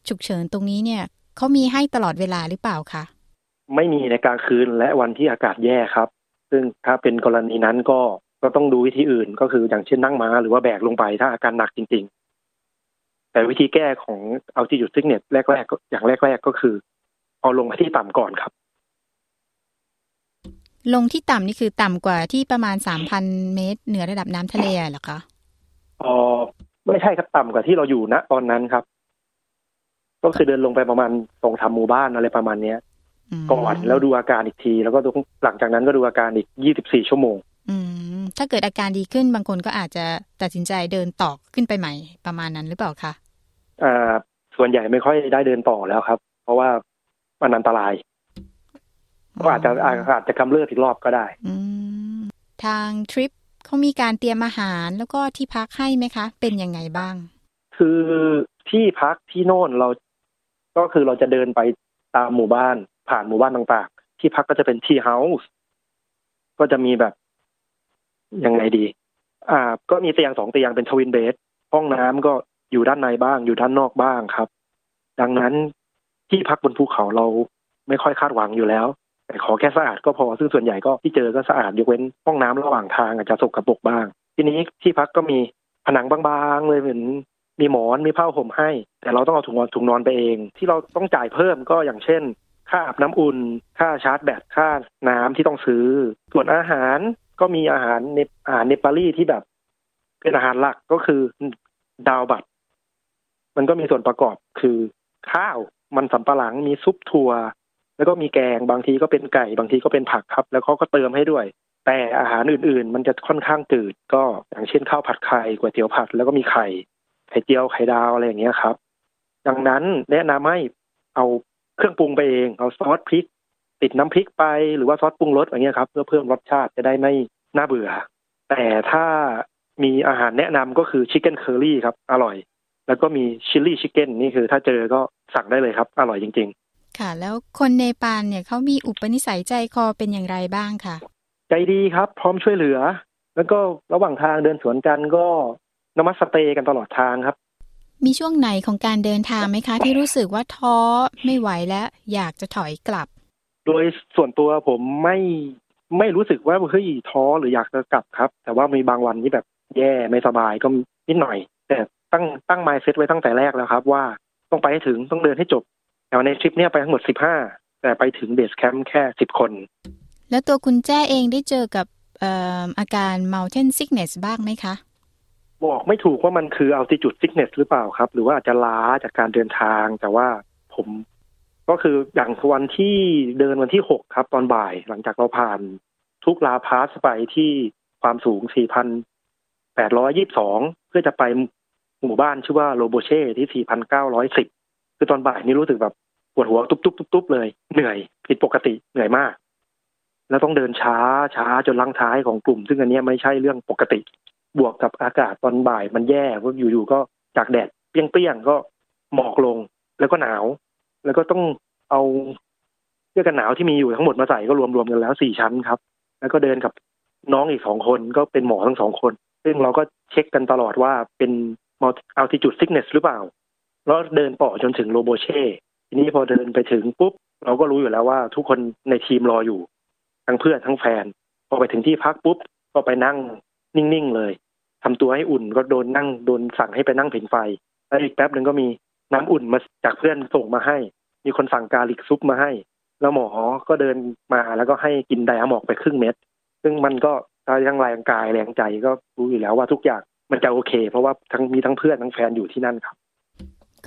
ฉุกเฉินตรงนี้เนี่ย เขามีให้ตลอดเวลาหรือเปล่าคะไม่มีในกลางคืนและวันที่อากาศแย่ครับ ซึ่งถ้าเป็นกรณีนั้นก็ก็ต้องดูวิธีอื่นก็คืออย่างเช่นนั่งม้าหรือว่าแบกลงไปถ้าอาการหนักจริง ๆ แต่วิธีแก้ของ altitude sickness แรกๆก็อย่างแรก ๆ ก็คือ เอาลงมาที่ต่ำก่อนครับ ลงที่ต่ำนี่คือต่ำกว่าที่ประมาณ3,000เมตร เหนือระดับน้ำทะเลเหรอคะอ๋อไม่ใช่ครับต่ำกว่าที่เราอยู่ณตอนนั้นครับ ก็คือเดินลงไปประมาณสองสามหมู่บ้านอะไรประมาณเนี้ยก่อนแล้วดูอาการอีกที แล้วก็หลังจากนั้นก็ดูอาการอีกยี่สิบสี่ชั่วโมง อืมถ้าเกิดอาการดีขึ้นบางคนก็อาจจะตัดสินใจเดินต่อขึ้นไปใหม่ประมาณนั้นหรือเปล่าคะอ่าส่วนใหญ่ไม่ค่อยได้เดินต่อแล้วครับ เพราะว่ามันอันตรายก็อาจจะอาจจะกำเริบอีกรอบก็ได้ อืมทางทริปเขามีการเตรียมอาหารแล้วก็ที่พักให้ไหมคะ เป็นยังไงบ้าง คือที่พักที่โน่นเรา ก็คือเราจะเดินไปตามหมู่บ้านผ่านหมู่บ้านต่างๆ ที่พักก็จะเป็นที่เฮาส์ก็จะมีแบบยังไงดี อ่า ก็มีเตียงสองเตียงเป็นทวินเบดห้องน้ำก็อยู่ด้านในบ้าง อยู่ด้านนอกบ้างครับ ดังนั้นที่พักบนภูเขาเราไม่ค่อยคาดหวังอยู่แล้ว แต่ขอแค่สะอาดก็พอซึ่งส่วนใหญ่ก็ที่เจอก็สะอาดยกเว้นห้องน้ำระหว่างทางอาจจะสกปรกบ้าง ทีนี้ที่พักก็มีผนังบางๆเลยเหมือน มีหมอนมีผ้าห่มให้ แต่เราต้องเอาถุงนอนถุงนอนไปเอง ที่เราต้องจ่ายเพิ่มก็อย่างเช่น ค่าอาบน้ำอุ่น ค่าชาร์จแบตค่าน้ำที่ต้องซื้อ ส่วนอาหารก็มีอาหารเนอาหารเนปาลีที่แบบ เป็นอาหารหลักก็คือดาวบัตมันก็มีส่วนประกอบคือข้าวมันสำปะหลังมีซุปถั่วแล้วก็มีแกงบางทีก็เป็นไก่บางทีก็เป็นผักครับ แล้วเขาก็เติมให้ด้วย แต่อาหารอื่นๆ มันจะค่อนข้างจืดก็อย่างเช่นข้าวผัดไข่ก๋วยเตี๋ยวผัดแล้วก็มีไข่ ไข่เจียวไข่ดาวอะไรอย่างเงี้ยครับ ดังนั้นแนะนำให้เอาเครื่องปรุงไปเองเอาซอสพริก ติดน้ำพริกไปหรือว่าซอสปรุงรสอย่างเงี้ยครับ เพื่อเพิ่มรสชาติจะได้ไม่น่าเบื่อ แต่ถ้ามีอาหารแนะนำก็คือ chicken curry ครับ อร่อย แล้วก็มี chilli chicken นี่คือถ้าเจอก็สั่งได้เลยครับ อร่อยจริง ๆ ค่ะ แล้วคนเนปาลเนี่ยเขามีอุปนิสัยใจคอเป็นอย่างไรบ้างค่ะใจดีครับ พร้อมช่วยเหลือ แล้วก็ระหว่างทางเดินสวนกันก็ นมัสเตกันตลอดทางครับ มีช่วงไหนของการเดินทางไหมคะ ที่รู้สึกว่าท้อไม่ไหวแล้วอยากจะถอยกลับ โดยส่วนตัวผมไม่ไม่รู้สึกว่าเฮ้ยท้อหรืออยากจะกลับครับ แต่ว่ามีบางวันที่แบบแย่ไม่สบายก็นิดหน่อย แต่ตั้งตั้ง mindset ไว้ตั้งแต่แรกแล้วครับ ว่าต้องไปให้ถึงต้องเดินให้จบแต่ในทริปเนี้ยไปทั้งหมดสิบห้าแต่ไปถึง base camp แค่สิบคน แล้วตัวคุณแจ้เองได้เจอกับอาการ mountain sickness บ้างไหมคะ บอกไม่ถูกว่ามันคือ altitude sickness หรือเปล่าครับ หรือว่าอาจจะล้าจากการเดินทาง แต่ว่าผมก็คืออย่างวันที่เดินวันที่หกครับ ตอนบ่ายหลังจากเราผ่านทุกลาพาสไปที่ความสูง 4,822 เพื่อจะไปหมู่บ้านชื่อว่าโลโบเช่ที่ 4,910 คือตอนบ่ายนี่รู้สึกแบบปวดหัวตุ๊บตุ๊บตุ๊บเลย เหนื่อยผิดปกติเหนื่อยมาก แล้วต้องเดินช้าช้าจนลังท้ายของกลุ่ม ซึ่งอันนี้ไม่ใช่เรื่องปกติ บวกกับอากาศตอนบ่ายมันแย่เพราอยู่ๆก็จากแดดเปรี้ยงๆก็หมอกลง แล้วก็หนาว แล้วก็ต้องเอาเสื้อกันหนาวที่มีอยู่ทั้งหมดมาใส่ก็รวมๆกันแล้วสี่ชั้นครับ แล้วก็เดินกับน้องอีกสองคนก็เป็นหมอทั้งสองคน ซึ่งเราก็เช็คกันตลอดว่าเป็นอัลติจูดซิกเนสหรือเปล่า แล้วเดินต่อจนถึงโลโบเช่ทีนี้พอเดินไปถึงปุ๊บ เราก็รู้อยู่แล้วว่าทุกคนในทีมรออยู่ ทั้งเพื่อนทั้งแฟน พอไปถึงที่พักปุ๊บ ก็ไปนั่งนิ่ง ๆ เลย ทำตัวให้อุ่นก็โดนนั่งโดนสั่งให้ไปนั่งผิงไฟ แล้วอีกแป๊บหนึ่งก็มีน้ำอุ่นมาจากเพื่อนส่งมาให้ มีคนสั่งกาลิกซุปมาให้ แล้วหมอก็เดินมาแล้วก็ให้กินไดอะมอกไปครึ่งเม็ด ซึ่งมันก็ทั้งแรงกายแรงใจก็รู้อยู่แล้วว่าทุกอย่างมันจะโอเค เพราะว่าทั้งมีทั้งเพื่อนทั้งแฟนอยู่ที่นั่นครับ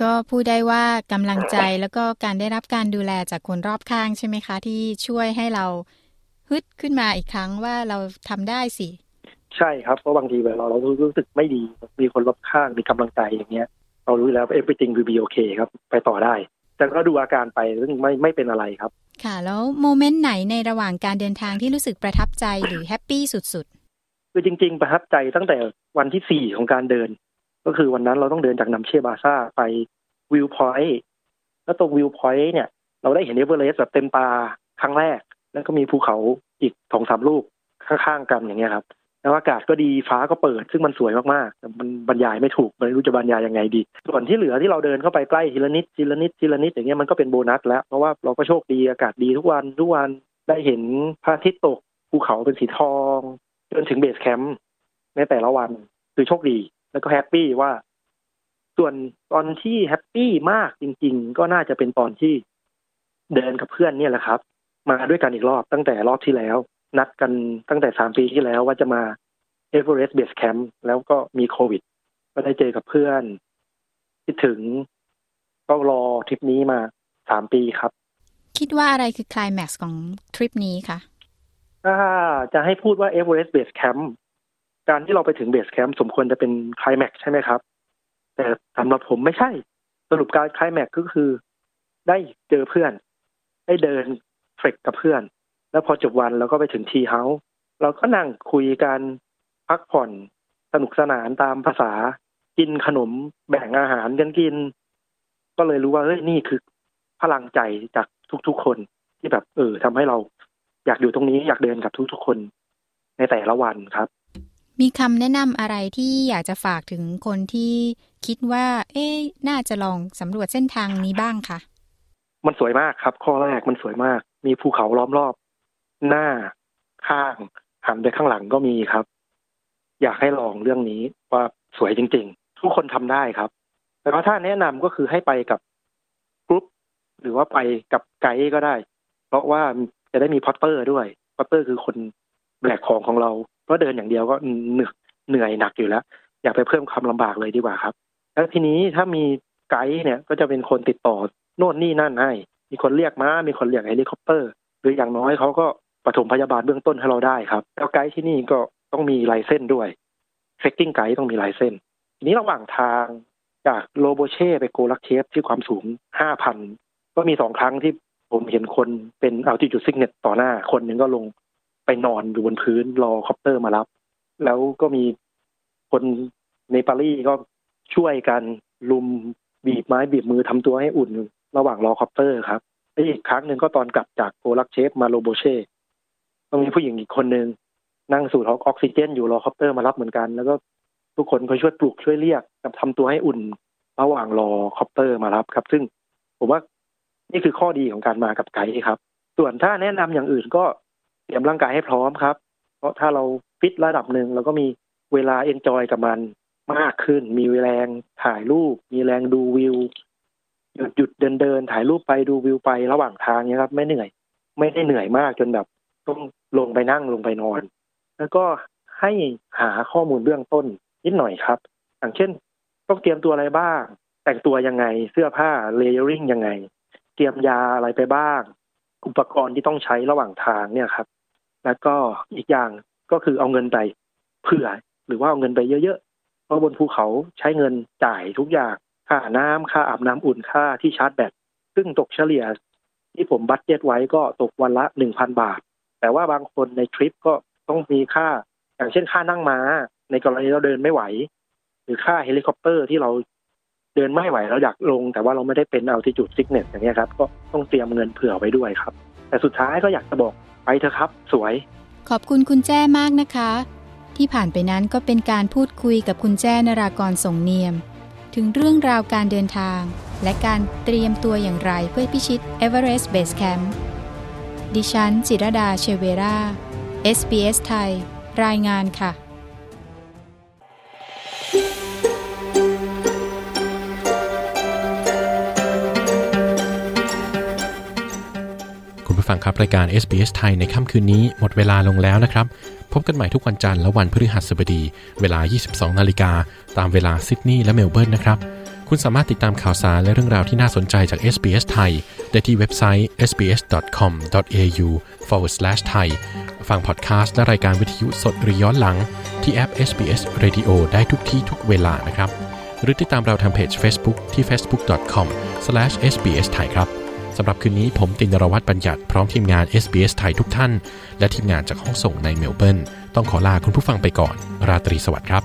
ก็พูดได้ว่ากำลังใจแล้วก็การได้รับการดูแลจากคนรอบข้างใช่ไหมคะ ที่ช่วยให้เราฮึดขึ้นมาอีกครั้งว่าเราทำได้สิ ใช่ครับเพราะบางทีเวลาเรารู้สึกไม่ดีมีคนรอบข้างมีกำลังใจอย่างเงี้ย เรารู้แล้ว everything will be okay ครับ ไปต่อได้ แต่ก็ดูอาการไปซึ่งไม่ไม่เป็นอะไรครับ ค่ะ แล้ว moment ไหนในระหว่างการเดินทางที่รู้สึกประทับใจหรือ happy สุดๆ คือจริง ๆ ประทับใจตั้งแต่วันที่สี่ของการเดิน ก็คือวันนั้นเราต้องเดินจากนัมเชบาซาร์ไป viewpoint แล้วตรง viewpoint เนี่ย เราได้เห็นเอเวอเรสต์แบบเต็มตาครั้งแรก แล้วก็มีภูเขาอีกสองสามลูกข้างๆกันอย่างเงี้ยครับ แล้วอากาศก็ดีฟ้าก็เปิดซึ่งมันสวยมากๆแต่มันบรรยายไม่ถูกไม่รู้จะบรรยายยังไงดี ส่วนที่เหลือที่เราเดินเข้าไปใกล้ทีละนิดทีละนิดทีละนิดอย่างเงี้ยมันก็เป็นโบนัสแล้วเพราะว่าเราก็โชคดีอากาศดีทุกวันทุกวันได้เห็นพระอาทิตย์ตกภูเขาเป็นสีทองจนถึง base camp ในแต่ละวันคือโชคดีแล้วก็ happy ว่า ส่วนตอนที่ happy มากจริง ๆ ก็น่าจะเป็นตอนที่เดินกับเพื่อนเนี่ยแหละครับ มาด้วยกันอีกรอบตั้งแต่รอบที่แล้ว นัดกันตั้งแต่สามปีที่แล้วว่าจะมาเอเวอเรสต์ base camp แล้วก็มีโควิด ก็ได้เจอกับเพื่อนคิดถึง ก็รอทริปนี้มาสามปีครับ คิดว่าอะไรคือคลายแม็กซ์ของทริปนี้คะถ้าจะให้พูดว่าเอเวอเรสต์ base camp การที่เราไปถึง base camp สมควรจะเป็นคลายแม็กซ์ใช่ไหมครับ แต่สำหรับผมไม่ใช่ สรุปการคลายแม็กซ์ก็คือ ได้เจอเพื่อน ได้เดิน trek กับเพื่อน แล้วพอจบวันเราก็ไปถึง teahouse เราก็นั่งคุยกันพักผ่อนสนุกสนานตามภาษา กินขนมแบ่งอาหารกันกิน ก็เลยรู้ว่าเฮ้ยนี่คือพลังใจจากทุกๆคนที่แบบ เออทำให้เราอยากอยู่ตรงนี้อยากเดินกับทุกๆคน ในแต่ละวันครับ มีคำแนะนำอะไรที่อยากจะฝากถึงคนที่คิดว่า เอ๊น่าจะลองสำรวจเส้นทางนี้บ้างคะมันสวยมากครับ ข้อแรกมันสวยมาก มีภูเขาล้อมรอบ หน้าข้างหันไปข้างหลังก็มีครับ อยากให้ลองเรื่องนี้ว่าสวยจริง ๆ ทุกคนทำได้ครับ แต่ว่าถ้าแนะนำก็คือให้ไปกับกรุ๊ปหรือว่าไปกับไกด์ก็ได้ เพราะว่าจะได้มี porter ด้วย porter คือคนแบกของของเราเพราะเดินอย่างเดียวก็เหนื่อยเหนื่อยหนักอยู่แล้ว อย่าไปเพิ่มความลำบากเลยดีกว่าครับ แล้วทีนี้ถ้ามีไกด์เนี่ยก็จะเป็นคนติดต่อโน่นนี่นั่นให้ มีคนเรียกม้ามีคนเรียกเฮลิคอปเตอร์ หรืออย่างน้อยเขาก็ ปฐมพยาบาลเบื้องต้นให้เราได้ครับ แล้วไกด์ที่นี่ก็ต้องมี license ด้วย trekking guide ต้องมี license ทีนี้ระหว่างทางจากโลโบเช่ไปโกรักเชปที่ความสูงห้าพันก็มีสองครั้งที่ผมเห็นคนเป็น altitude sickness ต่อหน้า คนหนึ่งก็ลงไปนอนอยู่บนพื้นรอ copter มารับ แล้วก็มีคนNepalese ก็ช่วยกันรุมบีบไม้บีบมือทำตัวให้อุ่น ระหว่างรอ copter ครับอีกครั้งหนึ่งก็ตอนกลับจากโกรักเชปมาโลโบเช่ ต้องมีผู้หญิงอีกคนนึงนั่งสูดออกซิเจนอยู่รอ copter มารับเหมือนกัน แล้วก็ทุกคนก็ช่วยปลุกช่วยเรียกกับทำตัวให้อุ่นระหว่างรอ copter มารับครับ ซึ่งผมว่านี่คือข้อดีของการมากับไกด์ครับ ส่วนถ้าแนะนำอย่างอื่นก็เตรียมร่างกายให้พร้อมครับ เพราะถ้าเราฟิตระดับหนึ่งเราก็มีเวลา enjoy กับมันมากขึ้น มีแรงถ่ายรูป มีแรงดูวิวหยุดหยุดเดินเดินถ่ายรูปไปดูวิวไประหว่างทางเนี้ยครับ ไม่เหนื่อย ไม่ได้เหนื่อยมากจนแบบ ต้องลงไปนั่งลงไปนอน แล้วก็ให้หาข้อมูลเบื้องต้นนิดหน่อยครับ อย่างเช่น ต้องเตรียมตัวอะไรบ้าง แต่งตัวยังไง เสื้อผ้า layering ยังไง เตรียมยาอะไรไปบ้าง อุปกรณ์ที่ต้องใช้ระหว่างทางเนี่ยครับ แล้วก็อีกอย่างก็คือเอาเงินไปเผื่อ หรือว่าเอาเงินไปเยอะๆ เพราะบนภูเขาใช้เงินจ่ายทุกอย่าง ค่าน้ำค่าอาบน้ำอุ่นค่าที่ชาร์จแบต ซึ่งตกเฉลี่ยที่ผม budget ไว้ก็ตกวันละหนึ่งพันบาท แต่ว่าบางคนในทริปก็ต้องมีค่า อย่างเช่นค่านั่งม้า ในกรณีเราเดินไม่ไหว หรือค่าเฮลิคอปเตอร์ที่เราเดินไม่ไหวเราอยากลง แต่ว่าเราไม่ได้เป็น altitude sickness อย่างเงี้ยครับ ก็ต้องเตรียมเงินเผื่อไว้ด้วยครับ แต่สุดท้ายก็อยากจะบอกไปเถอะครับ สวย ขอบคุณคุณแจ้มากนะคะ ที่ผ่านไปนั้นก็เป็นการพูดคุยกับคุณแจ้นรากรส่งเนียม ถึงเรื่องราวการเดินทาง และการเตรียมตัวอย่างไรเพื่อพิชิต Everest Base Camp ดิฉัน จิรดาเชเวรา SBS ไทย รายงานค่ะ คุณผู้ฟังครับ รายการ SBS ไทยในค่ำคืนนี้หมดเวลาลงแล้วนะครับ พบกันใหม่ทุกวันจันทร์และวันพฤหัสบดี เวลา 22 นาฬิกา ตามเวลาซิดนีย์และเมลเบิร์นนะครับ คุณสามารถติดตามข่าวสารและเรื่องราวที่น่าสนใจจาก SBS ไทย ได้ที่เว็บไซต์ sbs.com.au forward slash thai ฟังพอดแคสต์และรายการวิทยุสดหรือย้อนหลัง ที่แอป SBS Radio ได้ทุกที่ทุกเวลานะครับ หรือติดตามเราทางเพจ Facebook ที่ facebook.com/sbs ไทยครับสำหรับคืนนี้ผมตินรวัตรบัญญัติพร้อมทีมงาน SBS ไทยทุกท่าน และทีมงานจากห้องส่งในเมลเบิร์นต้องขอลาคุณผู้ฟังไปก่อน ราตรีสวัสดิ์ครับ